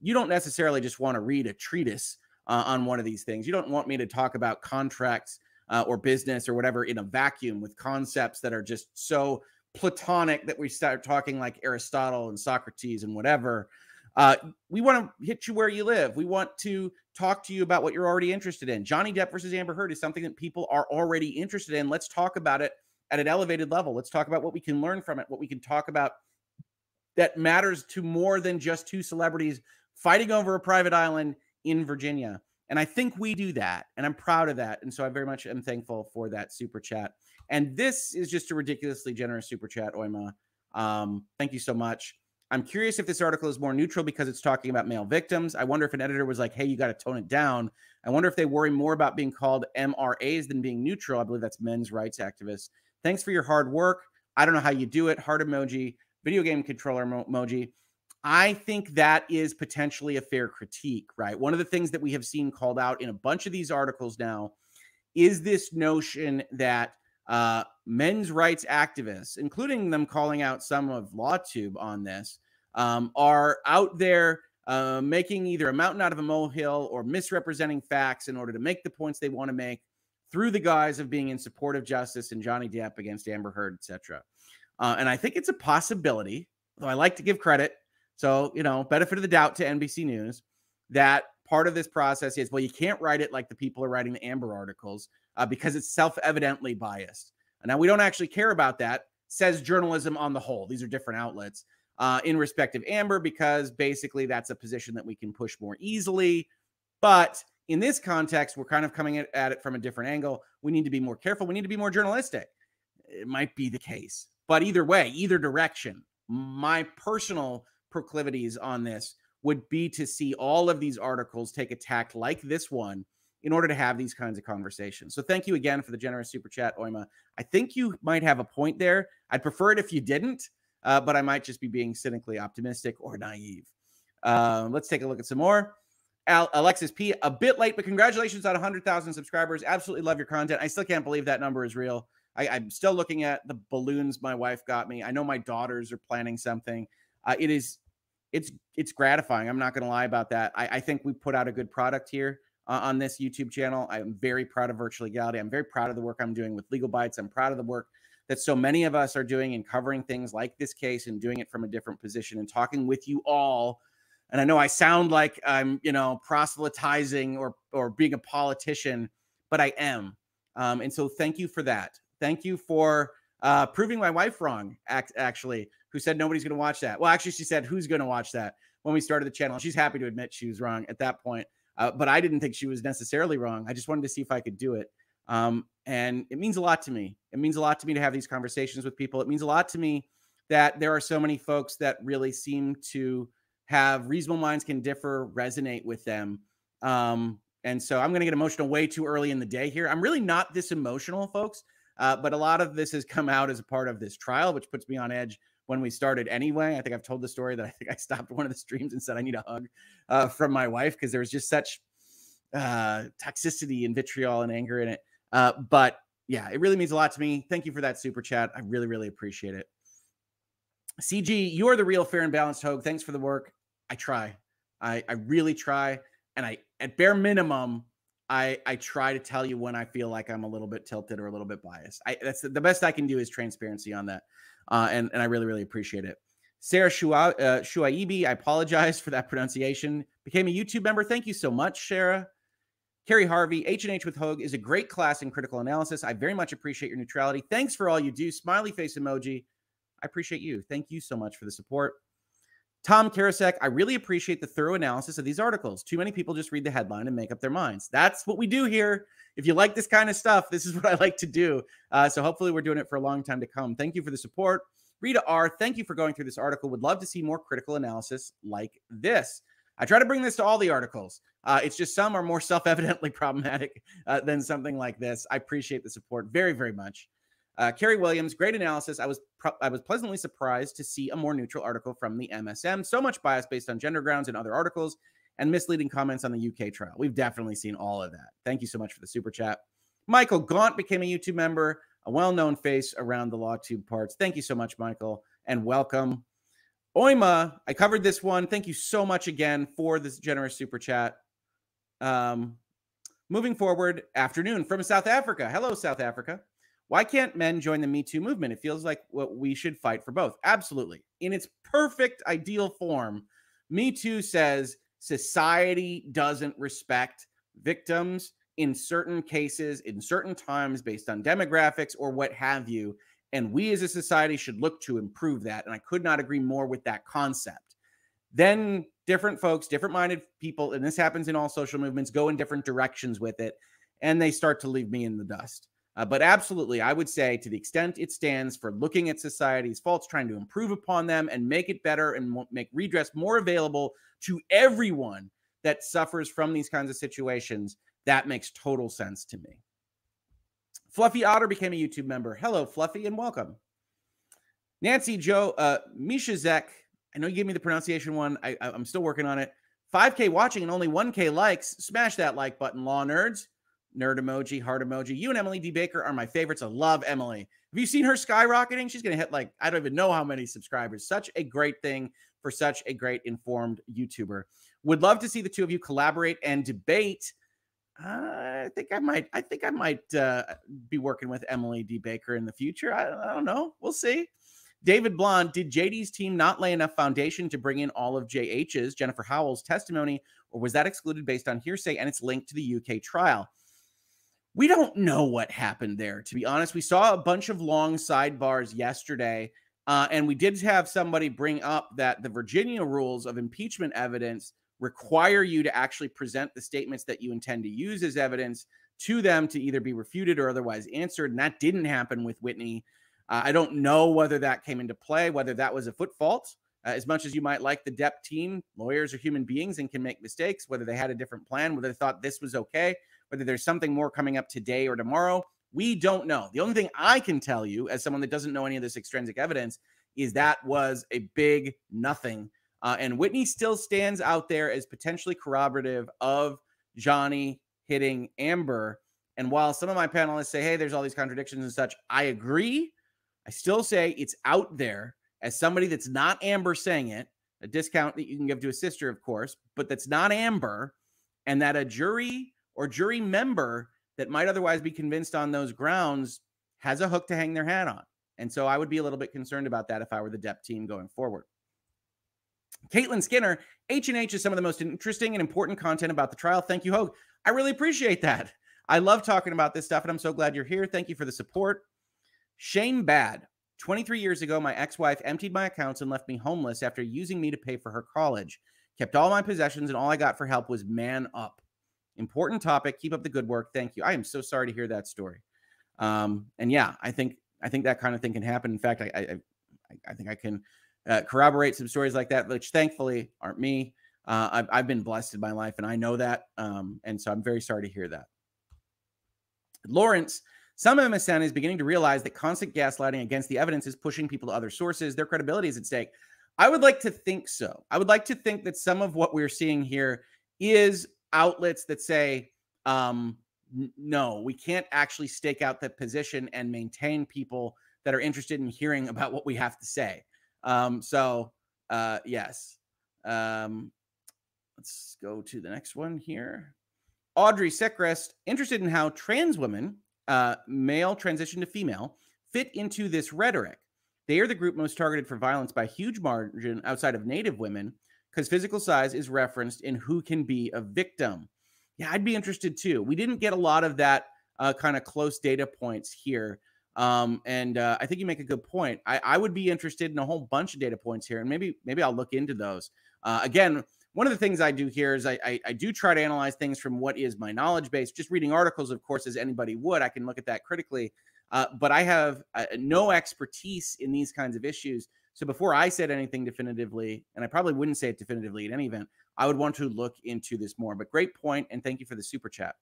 you don't necessarily just want to read a treatise uh, on one of these things. You don't want me to talk about contracts uh, or business or whatever in a vacuum with concepts that are just so platonic that we start talking like Aristotle and Socrates and whatever. Uh, we want to hit you where you live. We want to talk to you about what you're already interested in. Johnny Depp versus Amber Heard is something that people are already interested in. Let's talk about it at an elevated level. Let's talk about what we can learn from it, what we can talk about that matters to more than just two celebrities fighting over a private island in Virginia. And I think we do that. And I'm proud of that. And so I very much am thankful for that super chat. And this is just a ridiculously generous super chat, Oima. Um, thank you so much. I'm curious if this article is more neutral because it's talking about male victims. I wonder if an editor was like, hey, you got to tone it down. I wonder if they worry more about being called MRAs than being neutral. I believe that's men's rights activists. Thanks for your hard work. I don't know how you do it. Heart emoji, video game controller emoji. I think that is potentially a fair critique, right? One of the things that we have seen called out in a bunch of these articles now is this notion that uh, men's rights activists, including them calling out some of LawTube on this, um, are out there uh, making either a mountain out of a molehill or misrepresenting facts in order to make the points they want to make through the guise of being in support of justice and Johnny Depp against Amber Heard, etc. Uh, and I think it's a possibility, though I like to give credit. So, you know, benefit of the doubt to NBC News that part of this process is well, you can't write it like the people are writing the Amber articles uh, because it's self evidently biased. Now, we don't actually care about that, says journalism on the whole. These are different outlets uh, in respect of Amber because basically that's a position that we can push more easily. But in this context, we're kind of coming at it from a different angle. We need to be more careful. We need to be more journalistic. It might be the case. But either way, either direction, my personal proclivities on this would be to see all of these articles take a tack like this one in order to have these kinds of conversations. So thank you again for the generous super chat, Oima. I think you might have a point there. I'd prefer it if you didn't, uh, but I might just be being cynically optimistic or naive. Uh, let's take a look at some more. Al- Alexis P, a bit late, but congratulations on 100,000 subscribers. Absolutely love your content. I still can't believe that number is real. I, am still looking at the balloons my wife got me. I know my daughters are planning something. Uh, it is, it's, it's gratifying. I'm not going to lie about that. I, I think we put out a good product here uh, on this YouTube channel. I am very proud of Virtual Legality. I'm very proud of the work I'm doing with Legal Bites. I'm proud of the work that so many of us are doing in covering things like this case and doing it from a different position and talking with you all. And I know I sound like I'm, you know, proselytizing or or being a politician, but I am. Um, and so thank you for that. Thank you for uh, proving my wife wrong, act, actually, who said nobody's going to watch that. Well, actually, she said, who's going to watch that when we started the channel? She's happy to admit she was wrong at that point. Uh, but I didn't think she was necessarily wrong. I just wanted to see if I could do it. Um, and it means a lot to me. It means a lot to me to have these conversations with people. It means a lot to me that there are so many folks that really seem to have reasonable minds can differ, resonate with them. Um, and so I'm going to get emotional way too early in the day here. I'm really not this emotional, folks. Uh, but a lot of this has come out as a part of this trial, which puts me on edge when we started anyway. I think I've told the story that I think I stopped one of the streams and said I need a hug uh, from my wife because there was just such uh, toxicity and vitriol and anger in it. Uh, but yeah, it really means a lot to me. Thank you for that super chat. I really, really appreciate it. CG, you are the real fair and balanced Hoeg. Thanks for the work. I try. I, I really try. And I, at bare minimum, I, I try to tell you when I feel like I'm a little bit tilted or a little bit biased. I, that's the, the best I can do is transparency on that uh, and and I really really appreciate it. Sarah Shua, uh, I apologize for that pronunciation. Became a YouTube member. Thank you so much, Sarah. Kerry Harvey, H&H with Hoeg is a great class in critical analysis. I very much appreciate your neutrality. Thanks for all you do. Smiley face emoji. I appreciate you. Thank you so much for the support. Tom Karasek, I really appreciate the thorough analysis of these articles. Too many people just read the headline and make up their minds. That's what we do here. If you like this kind of stuff, this is what I like to do. Uh, so hopefully, we're doing it for a long time to come. Thank you for the support. Rita R., thank you for going through this article. Would love to see more critical analysis like this. I try to bring this to all the articles. Uh, it's just some are more self evidently problematic uh, than something like this. I appreciate the support very, very much. Uh, Kerry Williams, great analysis. I was pro- I was pleasantly surprised to see a more neutral article from the MSM. So much bias based on gender grounds in other articles and misleading comments on the UK trial. We've definitely seen all of that. Thank you so much for the super chat. Michael Gaunt became a YouTube member. a well known face around the LawTube parts. Thank you so much, Michael, and welcome. Oima, I covered this one. Thank you so much again for this generous super chat. Um, moving forward, afternoon from South Africa. Hello, South Africa. Why can't men join the Me Too movement? It feels like what we should fight for both. Absolutely. In its perfect, ideal form, Me Too says society doesn't respect victims in certain cases, in certain times, based on demographics or what have you. And we as a society should look to improve that. And I could not agree more with that concept. Then different folks, different minded people, and this happens in all social movements, go in different directions with it, and they start to leave me in the dust. Uh, but absolutely, I would say to the extent it stands for looking at society's faults, trying to improve upon them and make it better and make redress more available to everyone that suffers from these kinds of situations, that makes total sense to me. Fluffy Otter became a YouTube member. Hello, Fluffy, and welcome. Nancy Joe, uh, Misha Zek. I know you gave me the pronunciation one. I, I'm still working on it. 5K watching and only 1K likes. Smash that like button, law nerds. Nerd emoji, heart emoji. You and Emily D. Baker are my favorites. I love Emily. Have you seen her skyrocketing? She's going to hit like, I don't even know how many subscribers. Such a great thing for such a great informed YouTuber. Would love to see the two of you collaborate and debate I think I might. I think I might uh, be working with Emily D. Baker in the future. I, I don't know. We'll see. David Blonde, did JD's team not lay enough foundation to bring in all of JH's Jennifer Howell's testimony, or was that excluded based on hearsay and it's linked to the UK trial? We don't know what happened there. To be honest, we saw a bunch of long sidebars yesterday, uh, and we did have somebody bring up that the Virginia rules of impeachment evidence require you to actually present the statements that you intend to use as evidence to them to either be refuted or otherwise answered. And that didn't happen with Whitney. Uh, I don't know whether that came into play, whether that was a foot fault. Uh, as much as you might like the Depp team, lawyers are human beings and can make mistakes, whether they had a different plan, whether they thought this was okay, whether there's something more coming up today or tomorrow. We don't know. The only thing I can tell you, as someone that doesn't know any of this extrinsic evidence, is that was a big nothing uh, and Whitney still stands out there as potentially corroborative of Johnny hitting Amber. And while some of my panelists say, hey, there's all these contradictions and such, I agree. I still say it's out there as somebody that's not Amber saying it, a discount that you can give to a sister, of course, but that's not Amber, and that a jury or jury member that might otherwise be convinced on those grounds has a hook to hang their hat on. And so I would be a little bit concerned about that if I were the Depp team going forward. Caitlin Skinner, H&H is some of the most interesting and important content about the trial. Thank you, Hoeg. I really appreciate that. I love talking about this stuff, and I'm so glad you're here. Thank you for the support. Shane Bad, 23 years ago, my ex-wife emptied my accounts and left me homeless after using me to pay for her college. Kept all my possessions, and all I got for help was man up. Important topic. Keep up the good work. Thank you. I am so sorry to hear that story. Um, and yeah, I think I think that kind of thing can happen. In fact, I I, I think I can uh, corroborate some stories like that, which thankfully aren't me. Uh, I've, I've been blessed in my life, and I know that. Um, and so I'm very sorry to hear that. Lawrence, some MSM is beginning to realize that constant gaslighting against the evidence is pushing people to other sources. Their credibility is at stake. I would like to think so. I would like to think that some of what we're seeing here is outlets that say, um, no, we can't actually stake out the position and maintain people that are interested in hearing about what we have to say. Um, so uh, yes. Um, let's go to the next one here. Audrey Secrest, interested in how trans women, uh, male transition to female, fit into this rhetoric. They are the group most targeted for violence by huge margin outside of Native women because physical size is referenced in who can be a victim. Yeah, I'd be interested too. We didn't get a lot of that uh, kind of close data points here. Um, and uh, I think you make a good point. I, I, would be interested in a whole bunch of data points here, and maybe maybe I'll look into those. Uh, again, one of the things I do here is I, I, I do try to analyze things from what is my knowledge base. Just reading articles, of course, as anybody would, I can look at that critically. Uh, but I have uh, no expertise in these kinds of issues. So before I said anything definitively, and I probably wouldn't say it definitively in any event, I would want to look into this more. But great point, and thank you for the super chat.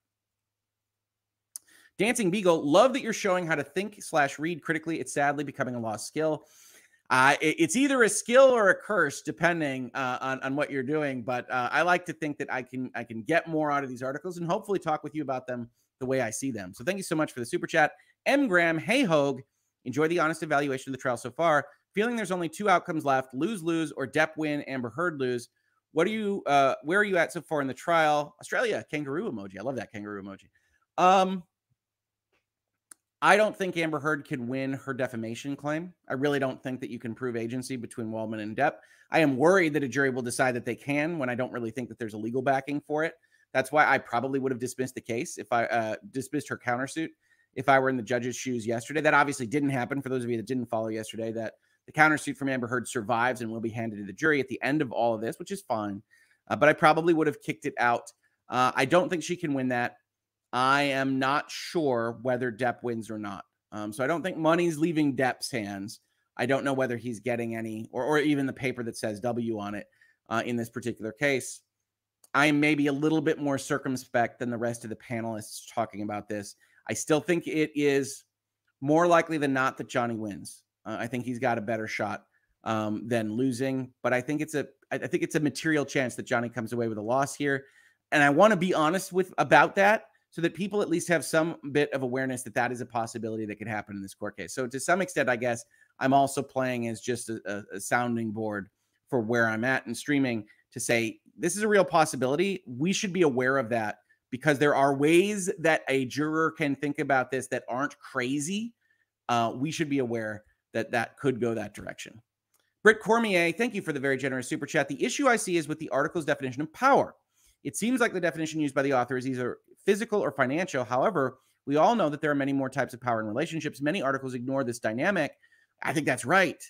Dancing Beagle, love that you're showing how to think slash read critically. It's sadly becoming a lost skill. Uh, it, it's either a skill or a curse, depending uh, on, on what you're doing. But uh, I like to think that I can I can get more out of these articles and hopefully talk with you about them the way I see them. So thank you so much for the super chat. M. Graham, hey Hoeg, enjoy the honest evaluation of the trial so far. Feeling there's only two outcomes left: lose, lose, or Depp win, Amber Heard lose. What are you? Uh, where are you at so far in the trial? Australia, kangaroo emoji. I love that kangaroo emoji. Um, I don't think Amber Heard can win her defamation claim. I really don't think that you can prove agency between Waldman and Depp. I am worried that a jury will decide that they can when I don't really think that there's a legal backing for it. That's why I probably would have dismissed the case if I uh, dismissed her countersuit if I were in the judge's shoes yesterday. That obviously didn't happen. For those of you that didn't follow yesterday, that the countersuit from Amber Heard survives and will be handed to the jury at the end of all of this, which is fine. Uh, but I probably would have kicked it out. Uh, I don't think she can win that. I am not sure whether Depp wins or not. Um, so I don't think money's leaving Depp's hands. I don't know whether he's getting any, or, or even the paper that says W on it uh, in this particular case. I am maybe a little bit more circumspect than the rest of the panelists talking about this. I still think it is more likely than not that Johnny wins. Uh, I think he's got a better shot um, than losing, but I think it's a I think it's a material chance that Johnny comes away with a loss here. And I want to be honest with about that so that people at least have some bit of awareness that that is a possibility that could happen in this court case. So to some extent, I guess I'm also playing as just a, a sounding board for where I'm at and streaming to say this is a real possibility. We should be aware of that because there are ways that a juror can think about this that aren't crazy. Uh, we should be aware that that could go that direction. Britt Cormier, thank you for the very generous super chat. The issue I see is with the article's definition of power. It seems like the definition used by the author is either physical or financial. However, we all know that there are many more types of power in relationships. Many articles ignore this dynamic. I think that's right,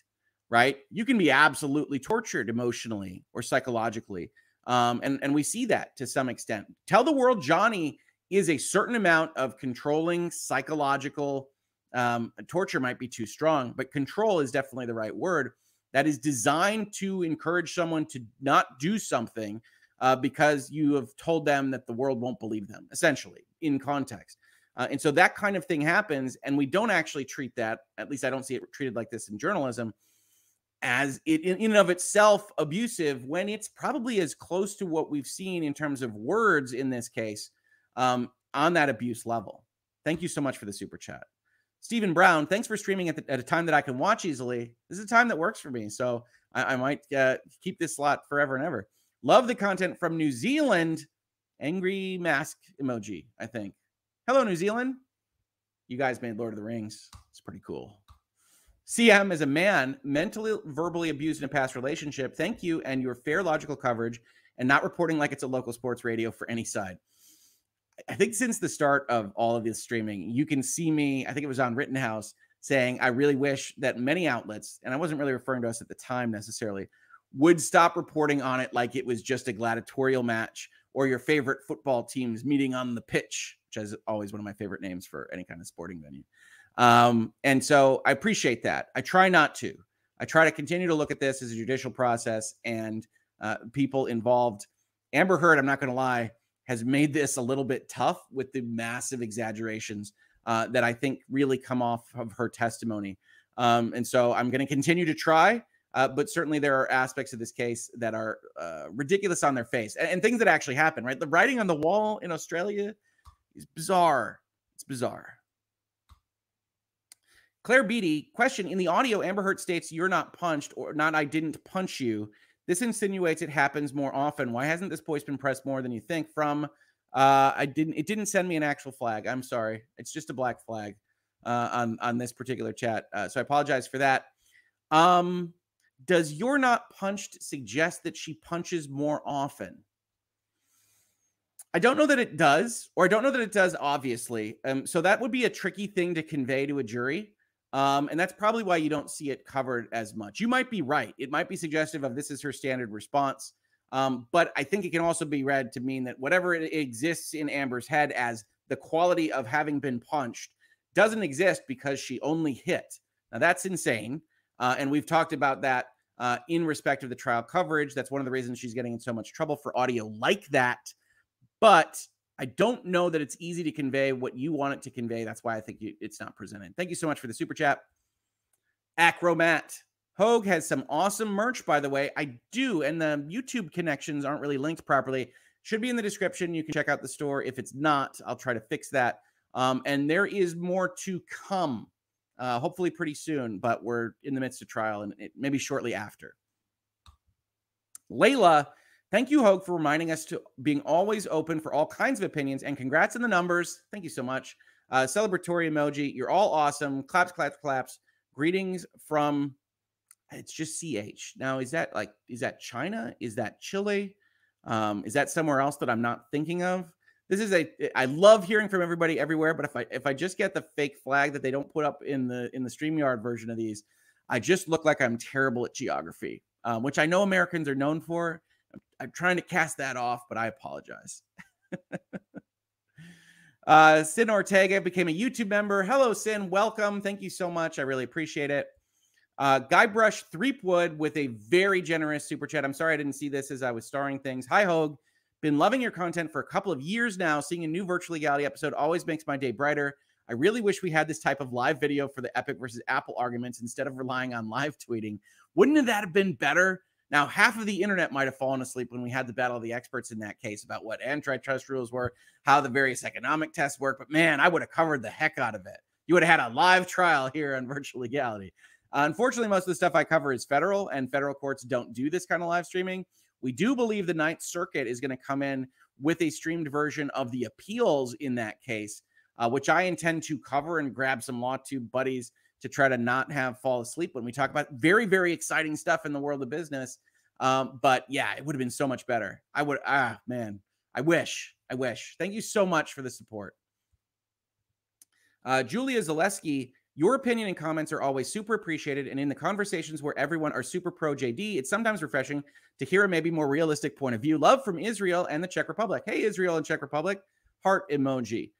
right? You can be absolutely tortured emotionally or psychologically. Um, and, and we see that to some extent. Tell the world Johnny is a certain amount of controlling psychological um, torture might be too strong, but control is definitely the right word. That is designed to encourage someone to not do something uh, because you have told them that the world won't believe them, essentially, in context. Uh, and so that kind of thing happens, and we don't actually treat that, at least I don't see it treated like this in journalism, as it in, in and of itself abusive when it's probably as close to what we've seen in terms of words in this case um, on that abuse level. Thank you so much for the super chat. Stephen Brown, thanks for streaming at, the, at, a time that I can watch easily. This is a time that works for me. So I, I might uh, keep this slot forever and ever. Love the content from New Zealand. Angry mask emoji, I think. Hello, New Zealand. You guys made Lord of the Rings. It's pretty cool. CM is a man mentally, verbally abused in a past relationship. Thank you and your fair, logical coverage and not reporting like it's a local sports radio for any side. I think since the start of all of this streaming, you can see me, I think it was on Rittenhouse, saying, I really wish that many outlets, and I wasn't really referring to us at the time necessarily, would stop reporting on it like it was just a gladiatorial match or your favorite football teams meeting on the pitch, which is always one of my favorite names for any kind of sporting venue. Um, and so I appreciate that. I try not to. I try to continue to look at this as a judicial process and uh, people involved. Amber Heard, I'm not going to lie, has made this a little bit tough with the massive exaggerations uh, that I think really come off of her testimony. Um, and so I'm going to continue to try. Uh, but certainly there are aspects of this case that are uh, ridiculous on their face and, and, things that actually happen, right? The writing on the wall in Australia is bizarre. It's bizarre. Claire Beatty, question in the audio, Amber Heard states you're not punched or not, I didn't punch you. This insinuates it happens more often. Why hasn't this voice been pressed more than you think? From uh, I didn't it didn't send me an actual flag. I'm sorry. It's just a black flag uh, on on this particular chat. Uh, so I apologize for that. Um does you're not punched suggest that she punches more often? I don't know that it does, or I don't know that it does, obviously. Um, so that would be a tricky thing to convey to a jury. Um, and that's probably why you don't see it covered as much. You might be right. It might be suggestive of this is her standard response. Um, but I think it can also be read to mean that whatever it exists in Amber's head as the quality of having been punched doesn't exist because she only hit. Now that's insane. Uh, and we've talked about that uh, in respect of the trial coverage. That's one of the reasons she's getting in so much trouble for audio like that. But I don't know that it's easy to convey what you want it to convey. That's why I think you, it's not presented. Thank you so much for the super chat. Acromat. Hoeg has some awesome merch, by the way. I do, and the YouTube connections aren't really linked properly. Should be in the description. You can check out the store. If it's not, I'll try to fix that. Um, and there is more to come, uh, hopefully pretty soon, but we're in the midst of trial and it, maybe shortly after. Layla, thank you, Hoeg, for reminding us to being always open for all kinds of opinions and congrats on the numbers. Thank you so much. Uh, celebratory emoji. You're all awesome. Claps, claps, claps. Greetings from it's just CH. Now, is that like is that China? Is that Chile? Um, is that somewhere else that I'm not thinking of? This is a I love hearing from everybody everywhere, but if I if I just get the fake flag that they don't put up in the in the StreamYard version of these, I just look like I'm terrible at geography, um, which I know Americans are known for. I'm, I'm trying to cast that off, but I apologize. uh, Sin Ortega became a YouTube member. Hello, Sin. Welcome. Thank you so much. I really appreciate it. Uh, Guybrush Threepwood with a very generous super chat. I'm sorry I didn't see this as I was starring things. Hi, Hoeg. Been loving your content for a couple of years now. Seeing a new virtual legality episode always makes my day brighter. I really wish we had this type of live video for the Epic versus Apple arguments instead of relying on live tweeting. Wouldn't that have been better? Now, half of the internet might have fallen asleep when we had the battle of the experts in that case about what antitrust rules were, how the various economic tests work. But man, I would have covered the heck out of it. You would have had a live trial here on virtual legality. Uh, unfortunately, most of the stuff I cover is federal, and federal courts don't do this kind of live streaming. We do believe the Ninth Circuit is going to come in with a streamed version of the appeals in that case, uh, which I intend to cover and grab some LawTube buddies to try to not have fall asleep when we talk about very, very exciting stuff in the world of business. Um, but yeah, it would have been so much better. I would, ah, man, I wish, I wish. Thank you so much for the support. Uh, Julia Zaleski your opinion and comments are always super appreciated. And in the conversations where everyone are super pro JD, it's sometimes refreshing to hear a maybe more realistic point of view. Love from Israel and the Czech Republic. Hey, Israel and Czech Republic, heart emoji.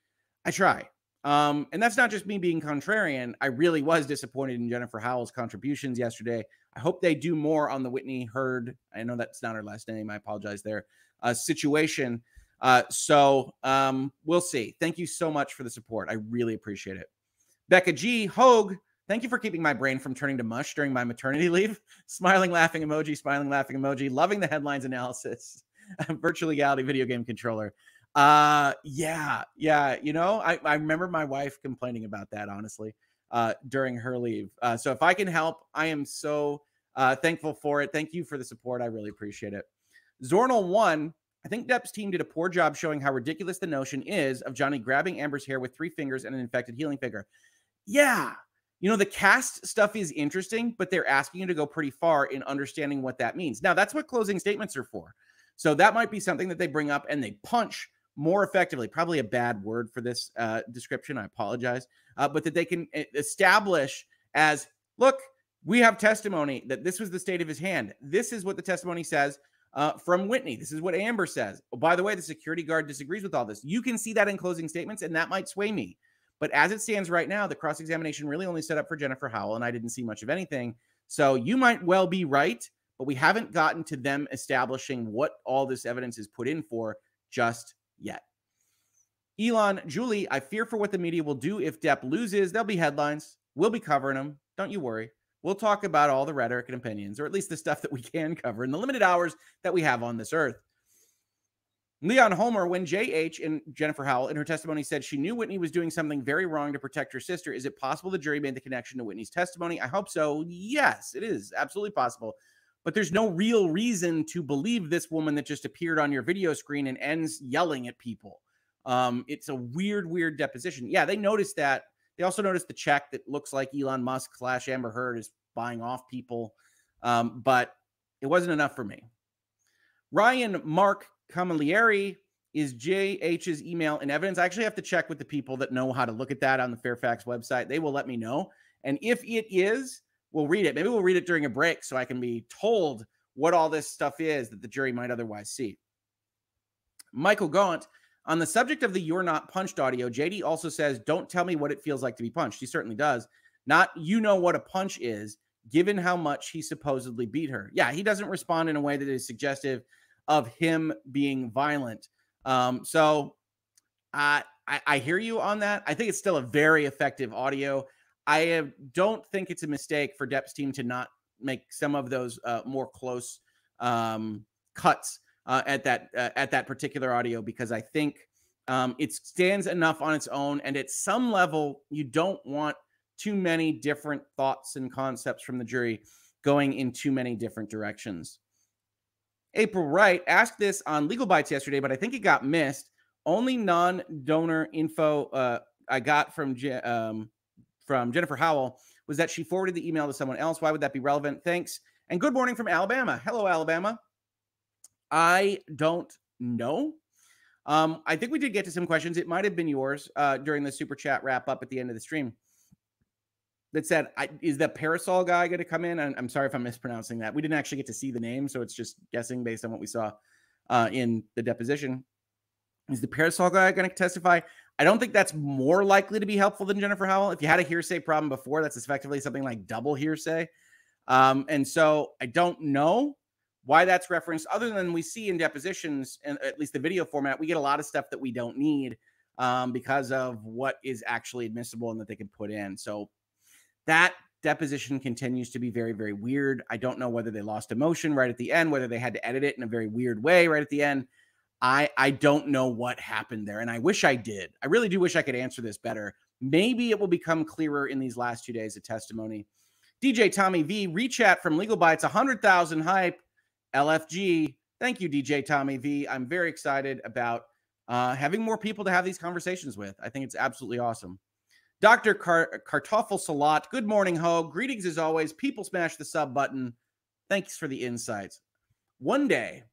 I try. Um, and that's not just me being contrarian. I really was disappointed in Jennifer Howell's contributions yesterday. I hope they do more on the Whitney Heard. I know that's not her last name. I apologize there. Uh, situation. Uh, so um, we'll see. Thank you so much for the support. I really appreciate it. Becca G. Hoeg, thank you for keeping my brain from turning to mush during my maternity leave. Smiling, laughing emoji, smiling, laughing emoji. Loving the headlines analysis. Virtual legality video game controller. Uh, yeah, yeah. You know, I, I remember my wife complaining about that, honestly, uh, during her leave. Uh, so if I can help, I am so uh, thankful for it. Thank you for the support. I really appreciate it. Zornal1 I think Depp's team did a poor job showing how ridiculous the notion is of Johnny grabbing Amber's hair with three fingers and an infected healing finger yeah, you know, the cast stuff is interesting, but they're asking you to go pretty far in understanding what that means. Now, that's what closing statements are for. So that might be something that they bring up and they punch more effectively. Probably a bad word for this uh, description. I apologize. Uh, but that they can establish as look, we have testimony that this was the state of his hand. This is what the testimony says uh, from Whitney. This is what Amber says. Oh, by the way, the security guard disagrees with all this. You can see that in closing statements, and that might sway me. But as it stands right now, the cross examination really only set up for Jennifer Howell, and I didn't see much of anything. So you might well be right, but we haven't gotten to them establishing what all this evidence is put in for just yet. Elon, Julie, I fear for what the media will do if Depp loses. There'll be headlines. We'll be covering them. Don't you worry. We'll talk about all the rhetoric and opinions, or at least the stuff that we can cover in the limited hours that we have on this earth. Leon Homer, when JH and Jennifer Howell in her testimony said she knew Whitney was doing something very wrong to protect her sister, is it possible the jury made the connection to Whitney's testimony? I hope so. Yes, it is absolutely possible. But there's no real reason to believe this woman that just appeared on your video screen and ends yelling at people. Um, it's a weird, weird deposition. Yeah, they noticed that. They also noticed the check that looks like Elon Musk slash Amber Heard is buying off people. Um, but it wasn't enough for me. Ryan Mark Camilleri is JH's email and evidence. I actually have to check with the people that know how to look at that on the Fairfax website. They will let me know. And if it is, we'll read it. Maybe we'll read it during a break so I can be told what all this stuff is that the jury might otherwise see. Michael Gaunt, on the subject of the You're Not Punched audio, JD also says, Don't tell me what it feels like to be punched. He certainly does. Not you know what a punch is, given how much he supposedly beat her. Yeah, he doesn't respond in a way that is suggestive of him being violent. Um, so uh, I, I hear you on that. I think it's still a very effective audio. I don't think it's a mistake for Depp's team to not make some of those uh, more close um, cuts uh, at that uh, at that particular audio because I think Um, it stands enough on its own, and at some level, you don't want too many different thoughts and concepts from the jury going in too many different directions. April Wright asked this on Legal Bites yesterday, but I think it got missed. Only non-donor info uh, I got from um, from Jennifer Howell was that she forwarded the email to someone else. Why would that be relevant? Thanks. And good morning from Alabama. Hello, Alabama. I don't know. Um, I think we did get to some questions. It might have been yours uh, during the super chat wrap up at the end of the stream that said, I, "Is the parasol guy going to come in?" And I'm sorry if I'm mispronouncing that. We didn't actually get to see the name, so it's just guessing based on what we saw uh, in the deposition. Is the parasol guy going to testify? I don't think that's more likely to be helpful than Jennifer Howell. If you had a hearsay problem before, that's effectively something like double hearsay. Um, and so I don't know why that's referenced, other than we see in depositions, and at least the video format, we get a lot of stuff that we don't need um, because of what is actually admissible and that they can put in. So that deposition continues to be very, very weird. I don't know whether they lost emotion right at the end, whether they had to edit it in a very weird way right at the end. I I don't know what happened there, and I wish I did. I really do wish I could answer this better. Maybe it will become clearer in these last two days of testimony. DJ Tommy V, rechat from Legal Bytes, 100,000 hype, LFG. Thank you, DJ Tommy V. I'm very excited about uh, having more people to have these conversations with. I think it's absolutely awesome. Dr. Car- Kartoffel Salat, good morning, Ho. Greetings as always. People smash the sub button. Thanks for the insights. One day,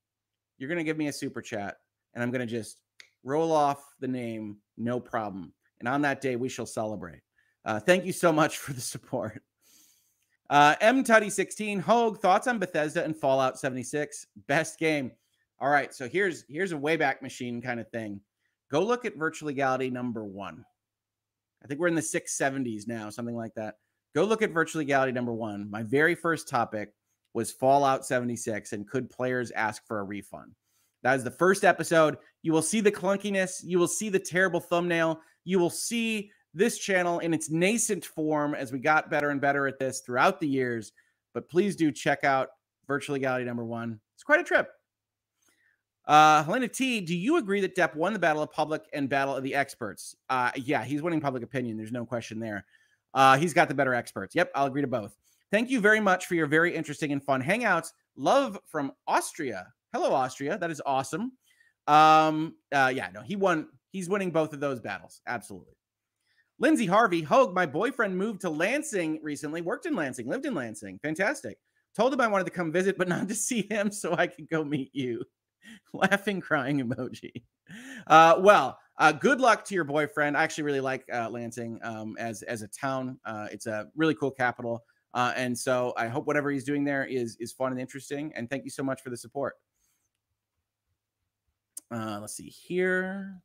you're going to give me a super chat and I'm going to just roll off the name, no problem. And on that day, we shall celebrate. Uh, thank you so much for the support. Uh, M Tutty 16 Hoeg thoughts on Bethesda and Fallout 76 best game. All right, so here's here's a wayback machine kind of thing. Go look at Virtual Legality number one. I think we're in the 670s now, something like that. Go look at Virtual Legality number one. My very first topic was Fallout 76 and could players ask for a refund? That is the first episode. You will see the clunkiness, you will see the terrible thumbnail, you will see this channel in its nascent form as we got better and better at this throughout the years. But please do check out Virtual Legality number one. It's quite a trip. Uh, Helena T, do you agree that Depp won the battle of public and battle of the experts? Uh, yeah, he's winning public opinion. There's no question there. Uh, he's got the better experts. Yep, I'll agree to both. Thank you very much for your very interesting and fun hangouts. Love from Austria. Hello, Austria. That is awesome. Um, uh, yeah, no, he won. He's winning both of those battles. Absolutely. Lindsay Harvey, Hoeg, my boyfriend moved to Lansing recently, worked in Lansing, lived in Lansing. Fantastic. Told him I wanted to come visit, but not to see him so I could go meet you. Laughing, crying emoji. Uh, well, uh, good luck to your boyfriend. I actually really like uh, Lansing um, as as a town. Uh, it's a really cool capital. Uh, and so I hope whatever he's doing there is is fun and interesting. And thank you so much for the support. Uh, let's see here.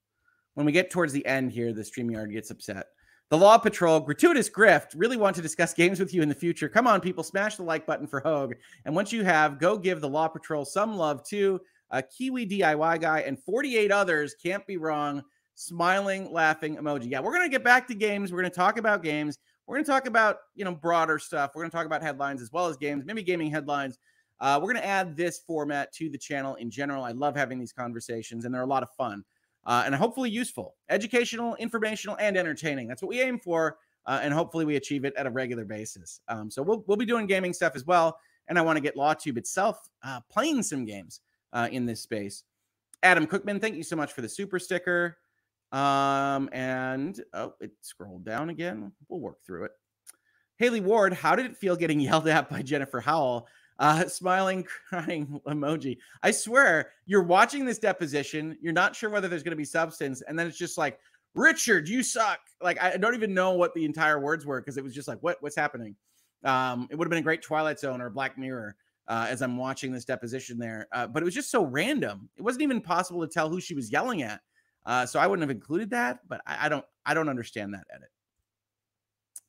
When we get towards the end here, the StreamYard gets upset. The Law Patrol, gratuitous grift, really want to discuss games with you in the future. Come on, people, smash the like button for Hoeg. And once you have, go give the Law Patrol some love too. A Kiwi DIY guy and 48 others can't be wrong. Smiling, laughing emoji. Yeah, we're going to get back to games. We're going to talk about games. We're going to talk about, you know, broader stuff. We're going to talk about headlines as well as games, maybe gaming headlines. Uh, we're going to add this format to the channel in general. I love having these conversations, and they're a lot of fun uh, and hopefully useful, educational, informational, and entertaining. That's what we aim for, uh, and hopefully we achieve it at a regular basis. Um, so we'll we'll be doing gaming stuff as well, and I want to get LawTube itself uh, playing some games uh, in this space. Adam Cookman, thank you so much for the super sticker. Um, and oh, it scrolled down again. We'll work through it. Haley Ward, how did it feel getting yelled at by Jennifer Howell? Uh, smiling, crying emoji. I swear, you're watching this deposition. You're not sure whether there's going to be substance, and then it's just like, Richard, you suck. Like I don't even know what the entire words were because it was just like, what what's happening? Um, it would have been a great Twilight Zone or Black Mirror uh, as I'm watching this deposition there, uh, but it was just so random. It wasn't even possible to tell who she was yelling at. Uh, so I wouldn't have included that, but I, I don't I don't understand that edit.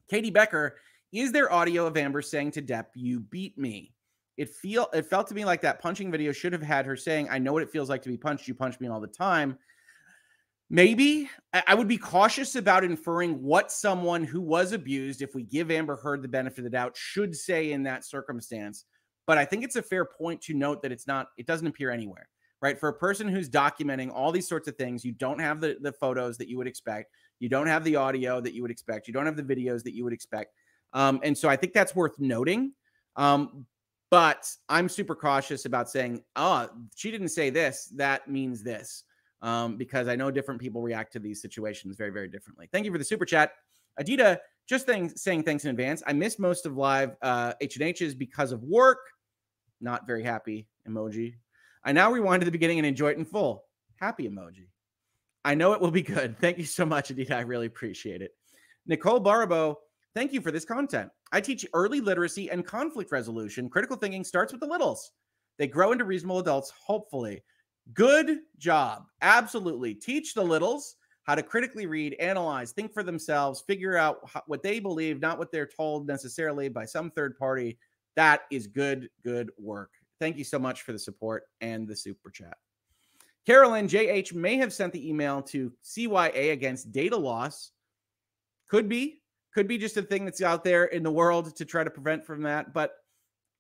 Katie Becker, is there audio of Amber saying to Depp, "You beat me"? It feel it felt to me like that punching video should have had her saying, "I know what it feels like to be punched. You punch me all the time." Maybe I would be cautious about inferring what someone who was abused, if we give Amber Heard the benefit of the doubt, should say in that circumstance. But I think it's a fair point to note that it's not, it doesn't appear anywhere. Right? For a person who's documenting all these sorts of things, you don't have the, the photos that you would expect. You don't have the audio that you would expect. You don't have the videos that you would expect. Um, and so I think that's worth noting. Um, but I'm super cautious about saying, oh, she didn't say this. That means this. Um, because I know different people react to these situations very, very differently. Thank you for the super chat. Adita, just th- saying thanks in advance. I missed most of live uh, H&H's because of work. Not very happy emoji. I now rewind to the beginning and enjoy it in full. Happy emoji. I know it will be good. Thank you so much, Adita. I really appreciate it. Nicole Barabo, thank you for this content. I teach early literacy and conflict resolution. Critical thinking starts with the littles. They grow into reasonable adults, hopefully. Good job. Absolutely. Teach the littles how to critically read, analyze, think for themselves, figure out what they believe, not what they're told necessarily by some third party. That is good, good work. Thank you so much for the support and the super chat. Carolyn JH may have sent the email to CYA against data loss. Could be, could be just a thing that's out there in the world to try to prevent from that. But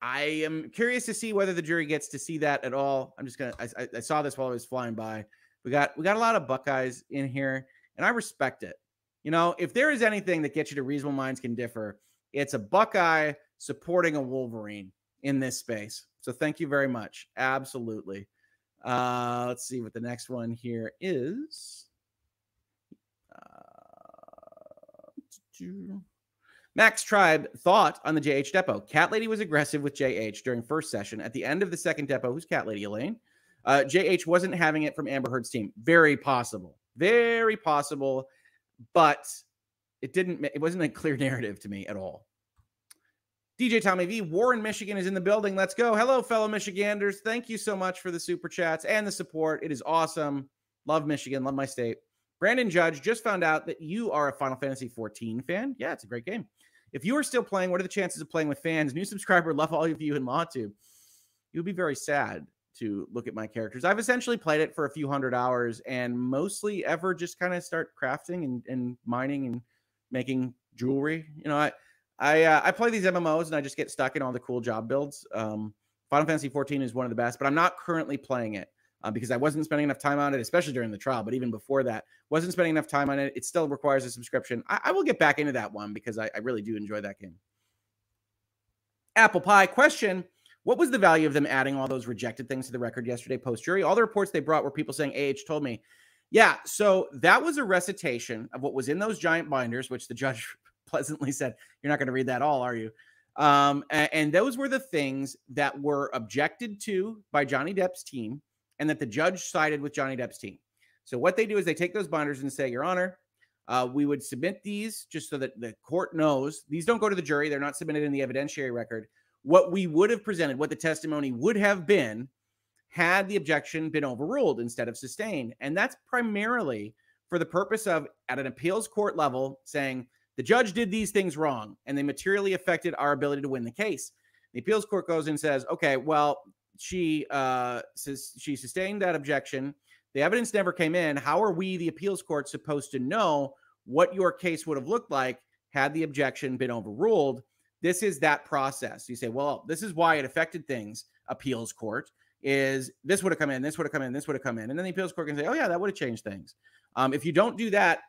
I am curious to see whether the jury gets to see that at all. I'm just gonna. I, I saw this while I was flying by. We got we got a lot of Buckeyes in here, and I respect it. You know, if there is anything that gets you to reasonable minds can differ, it's a Buckeye supporting a Wolverine in this space. So thank you very much. Absolutely. Uh, let's see what the next one here is. Uh, Max Tribe thought on the JH Depot. Cat Lady was aggressive with JH during first session. At the end of the second depot, who's Cat Lady Elaine? Uh, JH wasn't having it from Amber Heard's team. Very possible. Very possible. But it didn't, it wasn't a clear narrative to me at all. DJ Tommy V, Warren, Michigan is in the building. Let's go. Hello, fellow Michiganders. Thank you so much for the super chats and the support. It is awesome. Love Michigan. Love my state. Brandon Judge just found out that you are a Final Fantasy 14 fan. Yeah, it's a great game. If you are still playing, what are the chances of playing with fans? New subscriber, love all of you in LawTube. You'll be very sad to look at my characters. I've essentially played it for a few hundred hours and mostly ever just kind of start crafting and, and mining and making jewelry. You know, I I uh, I play these MMOs and I just get stuck in all the cool job builds. Um, Final Fantasy 14 is one of the best, but I'm not currently playing it uh, because I wasn't spending enough time on it, especially during the trial. But even before that, wasn't spending enough time on it. It still requires a subscription. I, I will get back into that one because I, I really do enjoy that game. Apple Pie question. What was the value of them adding all those rejected things to the record yesterday post jury? All the reports they brought were people saying AH told me. Yeah, so that was a recitation of what was in those giant binders, which the judge pleasantly said, You're not going to read that all, are you? Um, and, and those were the things that were objected to by Johnny Depp's team and that the judge sided with Johnny Depp's team. So what they do is they take those binders and say, Your Honor, uh, we would submit these just so that the court knows these don't go to the jury. They're not submitted in the evidentiary record. What we would have presented, what the testimony would have been, had the objection been overruled instead of sustained. And that's primarily for the purpose of, at an appeals court level, saying, the judge did these things wrong and they materially affected our ability to win the case. The appeals court goes and says, okay, well, she uh, says she sustained that objection. The evidence never came in. How are we, the appeals court, supposed to know what your case would have looked like had the objection been overruled? This is that process. You say, well, this is why it affected things, appeals court, is this would have come in, this would have come in, this would have come in. And then the appeals court can say, oh, yeah, that would have changed things. Um, if you don't do that,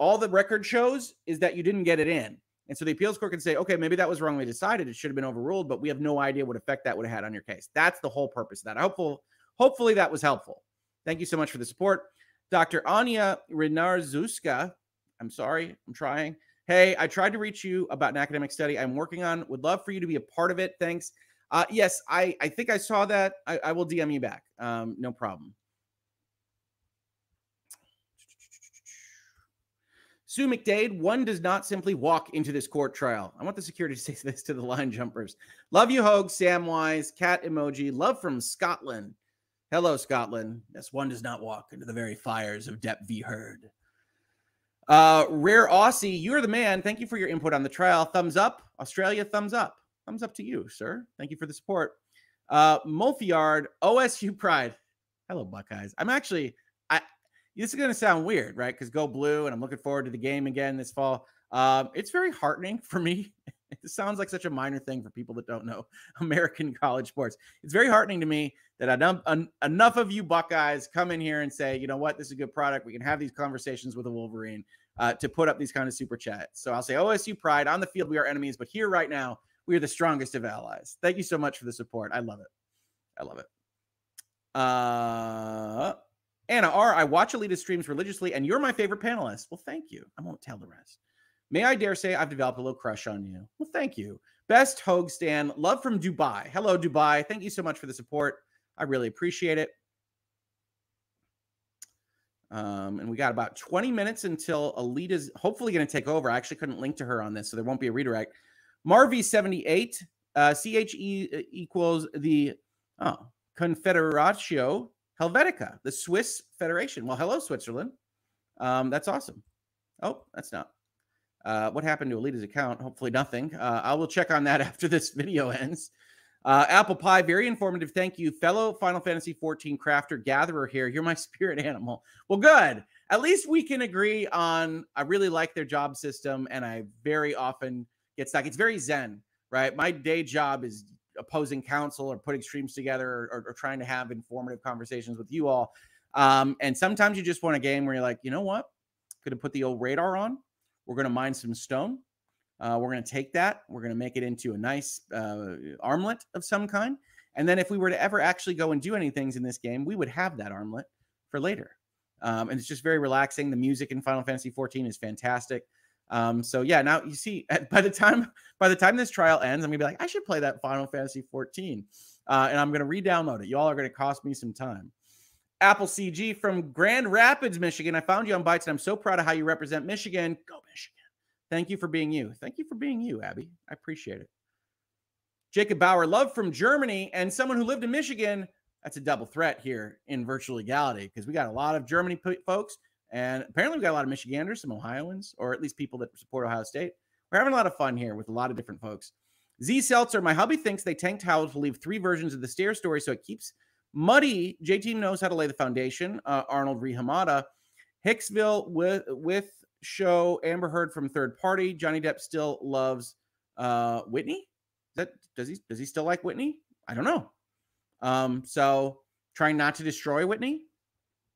all the record shows is that you didn't get it in. And so the appeals court can say, okay, maybe that was wrongly decided. It should have been overruled, but we have no idea what effect that would have had on your case. That's the whole purpose of that. Hopeful, hopefully that was helpful. Thank you so much for the support. Dr. Anya Renarzuska, I'm sorry, I'm trying. Hey, I tried to reach you about an academic study I'm working on. Would love for you to be a part of it. Thanks. Uh, yes, I, I think I saw that. I, I will DM you back. Um, no problem. Sue McDade, one does not simply walk into this court trial. I want the security to say this to the line jumpers. Love you, Hoeg, Samwise, cat emoji. Love from Scotland. Hello, Scotland. Yes, one does not walk into the very fires of Depp v. Heard. Uh, Rare Aussie, you're the man. Thank you for your input on the trial. Thumbs up. Australia, thumbs up. Thumbs up to you, sir. Thank you for the support. Uh, Mulfiard, OSU Pride. Hello, Buckeyes. I'm actually this is going to sound weird, right? Because go blue, and I'm looking forward to the game again this fall. Um, it's very heartening for me It sounds like such a minor thing for people that don't know American college sports. It's very heartening to me that enough, enough of you Buckeyes come in here and say, you know what, this is a good product. We can have these conversations with a Wolverine uh, to put up these kind of super chats. So I'll say OSU pride on the field. We are enemies, but here right now, we are the strongest of allies. Thank you so much for the support. I love it. I love it. Uh, Anna R, I watch Alyte streams religiously, and you're my favorite panelist. Well, thank you. I won't tell the rest. May I dare say I've developed a little crush on you? Well, thank you. Best Hoeg Stan, love from Dubai. Hello, Dubai. Thank you so much for the support. I really appreciate it. Um, and we got about 20 minutes until Alyte's hopefully going to take over. I actually couldn't link to her on this, so there won't be a redirect. Marv78, uh, CHE equals the oh, Confederatio Helvetica, the Swiss Federation. Well, hello, Switzerland. Um, that's awesome. Oh, that's not. Uh, what happened to Alyte's account? Hopefully, nothing. Uh, I will check on that after this video ends. Uh, Apple Pie, very informative. Thank you, fellow Final Fantasy 14 crafter gatherer here. You're my spirit animal. Well, good. At least we can agree on. I really like their job system, and I very often get stuck. It's very zen, right? My day job is opposing counsel or putting streams together or, or, trying to have informative conversations with you all. Um, and sometimes you just want a game where you're like, you know what? Going to put the old radar on. We're going to mine some stone. Uh, we're going to take that. We're going to make it into a nice uh, armlet of some kind. And then if we were to ever actually go and do any things in this game, we would have that armlet for later. Um, and it's just very relaxing. The music in Final Fantasy 14 is fantastic. Um, so yeah, now you see, by the time by the time this trial ends, I'm gonna be like, I should play that Final Fantasy 14, uh, and I'm gonna re-download it. Y'all are gonna cost me some time. Apple CG from Grand Rapids, Michigan. I found you on Bytes, and I'm so proud of how you represent Michigan. Go Michigan! Thank you for being you. Thank you for being you, Abby. I appreciate it. Jacob Bauer, love from Germany, and someone who lived in Michigan. That's a double threat here in virtual legality because we got a lot of Germany folks and apparently, we got a lot of Michiganders, some Ohioans, or at least people that support Ohio State. We're having a lot of fun here with a lot of different folks. Z Seltzer, my hubby thinks they tanked Howell to leave three versions of the stair story so it keeps muddy. JT knows how to lay the foundation. Uh, Arnold Rehamada. Hicksville with with show Amber Heard from third party. Johnny Depp still loves uh, Whitney. Is that does he does he still like Whitney? I don't know. Um, so trying not to destroy Whitney.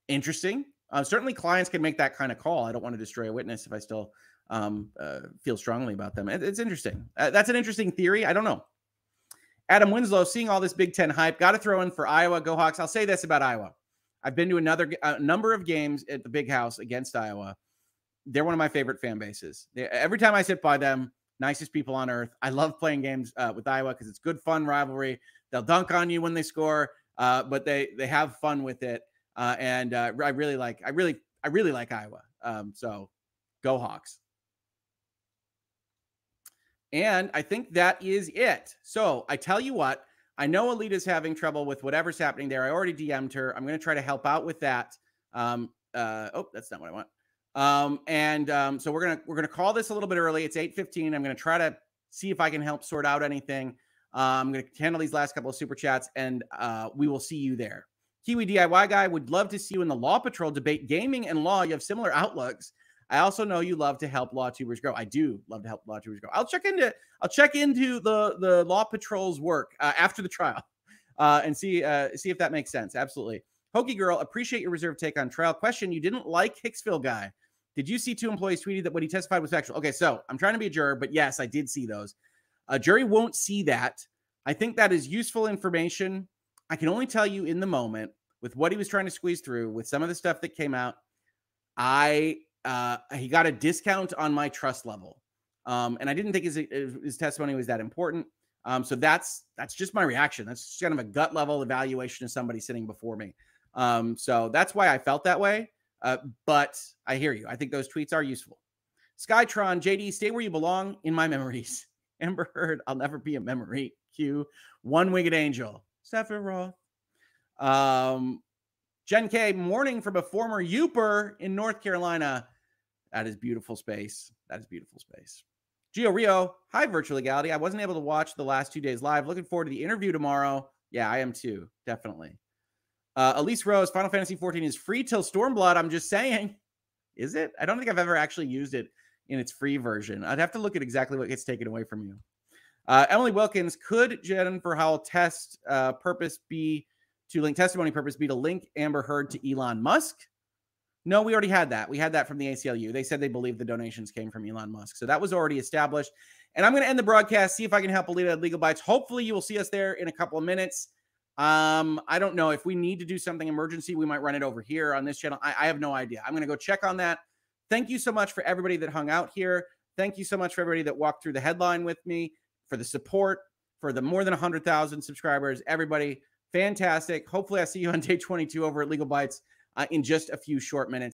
Interesting. Uh, certainly, clients can make that kind of call. I don't want to destroy a witness if I still um, uh, feel strongly about them. It, it's interesting. Uh, that's an interesting theory. I don't know. Adam Winslow, seeing all this Big Ten hype, got to throw in for Iowa. Go Hawks. I'll say this about Iowa. I've been to another a number of games at the Big House against Iowa. They're one of my favorite fan bases. They, every time I sit by them, nicest people on earth. I love playing games uh, with Iowa because it's good, fun rivalry. They'll dunk on you when they score, uh, but they they have fun with it. Uh, and uh, I really like, I really, I really like Iowa. Um, so go Hawks. And I think that is it. So I tell you what, I know Alyte's having trouble with whatever's happening there. I already DM'd her. I'm going to try to help out with that. Um, uh, oh, that's not what I want. Um, and um, so we're gonna we're gonna call this a little bit early. It's 8:15. I'm gonna try to see if I can help sort out anything. Uh, I'm gonna handle these last couple of super chats, and uh, we will see you there. Kiwi DIY guy would love to see you in the Law Patrol debate gaming and law. You have similar outlooks. I also know you love to help law tubers grow. I do love to help law tubers grow. I'll check into I'll check into the the Law Patrol's work uh, after the trial uh, and see uh, see if that makes sense. Absolutely. Hokey girl, appreciate your reserved take on trial. Question: You didn't like Hicksville guy. Did you see two employees tweeted that what he testified was factual? Okay, so I'm trying to be a juror, but yes, I did see those. A jury won't see that. I think that is useful information I can only tell you in the moment with what he was trying to squeeze through, with some of the stuff that came out, I uh, he got a discount on my trust level, um, and I didn't think his his testimony was that important. Um, so that's that's just my reaction. That's just kind of a gut level evaluation of somebody sitting before me. Um, so that's why I felt that way. Uh, but I hear you. I think those tweets are useful. Skytron, JD, stay where you belong in my memories. Amber Heard, I'll never be a memory. Q, one winged angel. Sephiroth. Um, Jen K, morning from a former Yooper in North Carolina. That is beautiful space. That is beautiful space. Gio Rio, hi, Virtual Legality. I wasn't able to watch the last two days live. Looking forward to the interview tomorrow. Yeah, I am too. Definitely. Uh, Elise Rose, Final Fantasy 14 is free till Stormblood. I'm just saying. Is it? I don't think I've ever actually used it in its free version. I'd have to look at exactly what gets taken away from you. Uh, Emily Wilkins, could Jennifer Howell test uh, purpose be to link testimony purpose be to link Amber Heard to Elon Musk? No, we already had that. We had that from the ACLU. They said they believe the donations came from Elon Musk. So that was already established. And I'm going to end the broadcast, see if I can help Alyte at Legal Bytes. Hopefully, you will see us there in a couple of minutes. Um, I don't know if we need to do something emergency, we might run it over here on this channel. I, I have no idea. I'm going to go check on that. Thank you so much for everybody that hung out here. Thank you so much for everybody that walked through the headline with me, for the support, for the more than 100,000 subscribers. Everybody, fantastic. Hopefully, I see you on day 22 over at Legal Bytes uh, in just a few short minutes.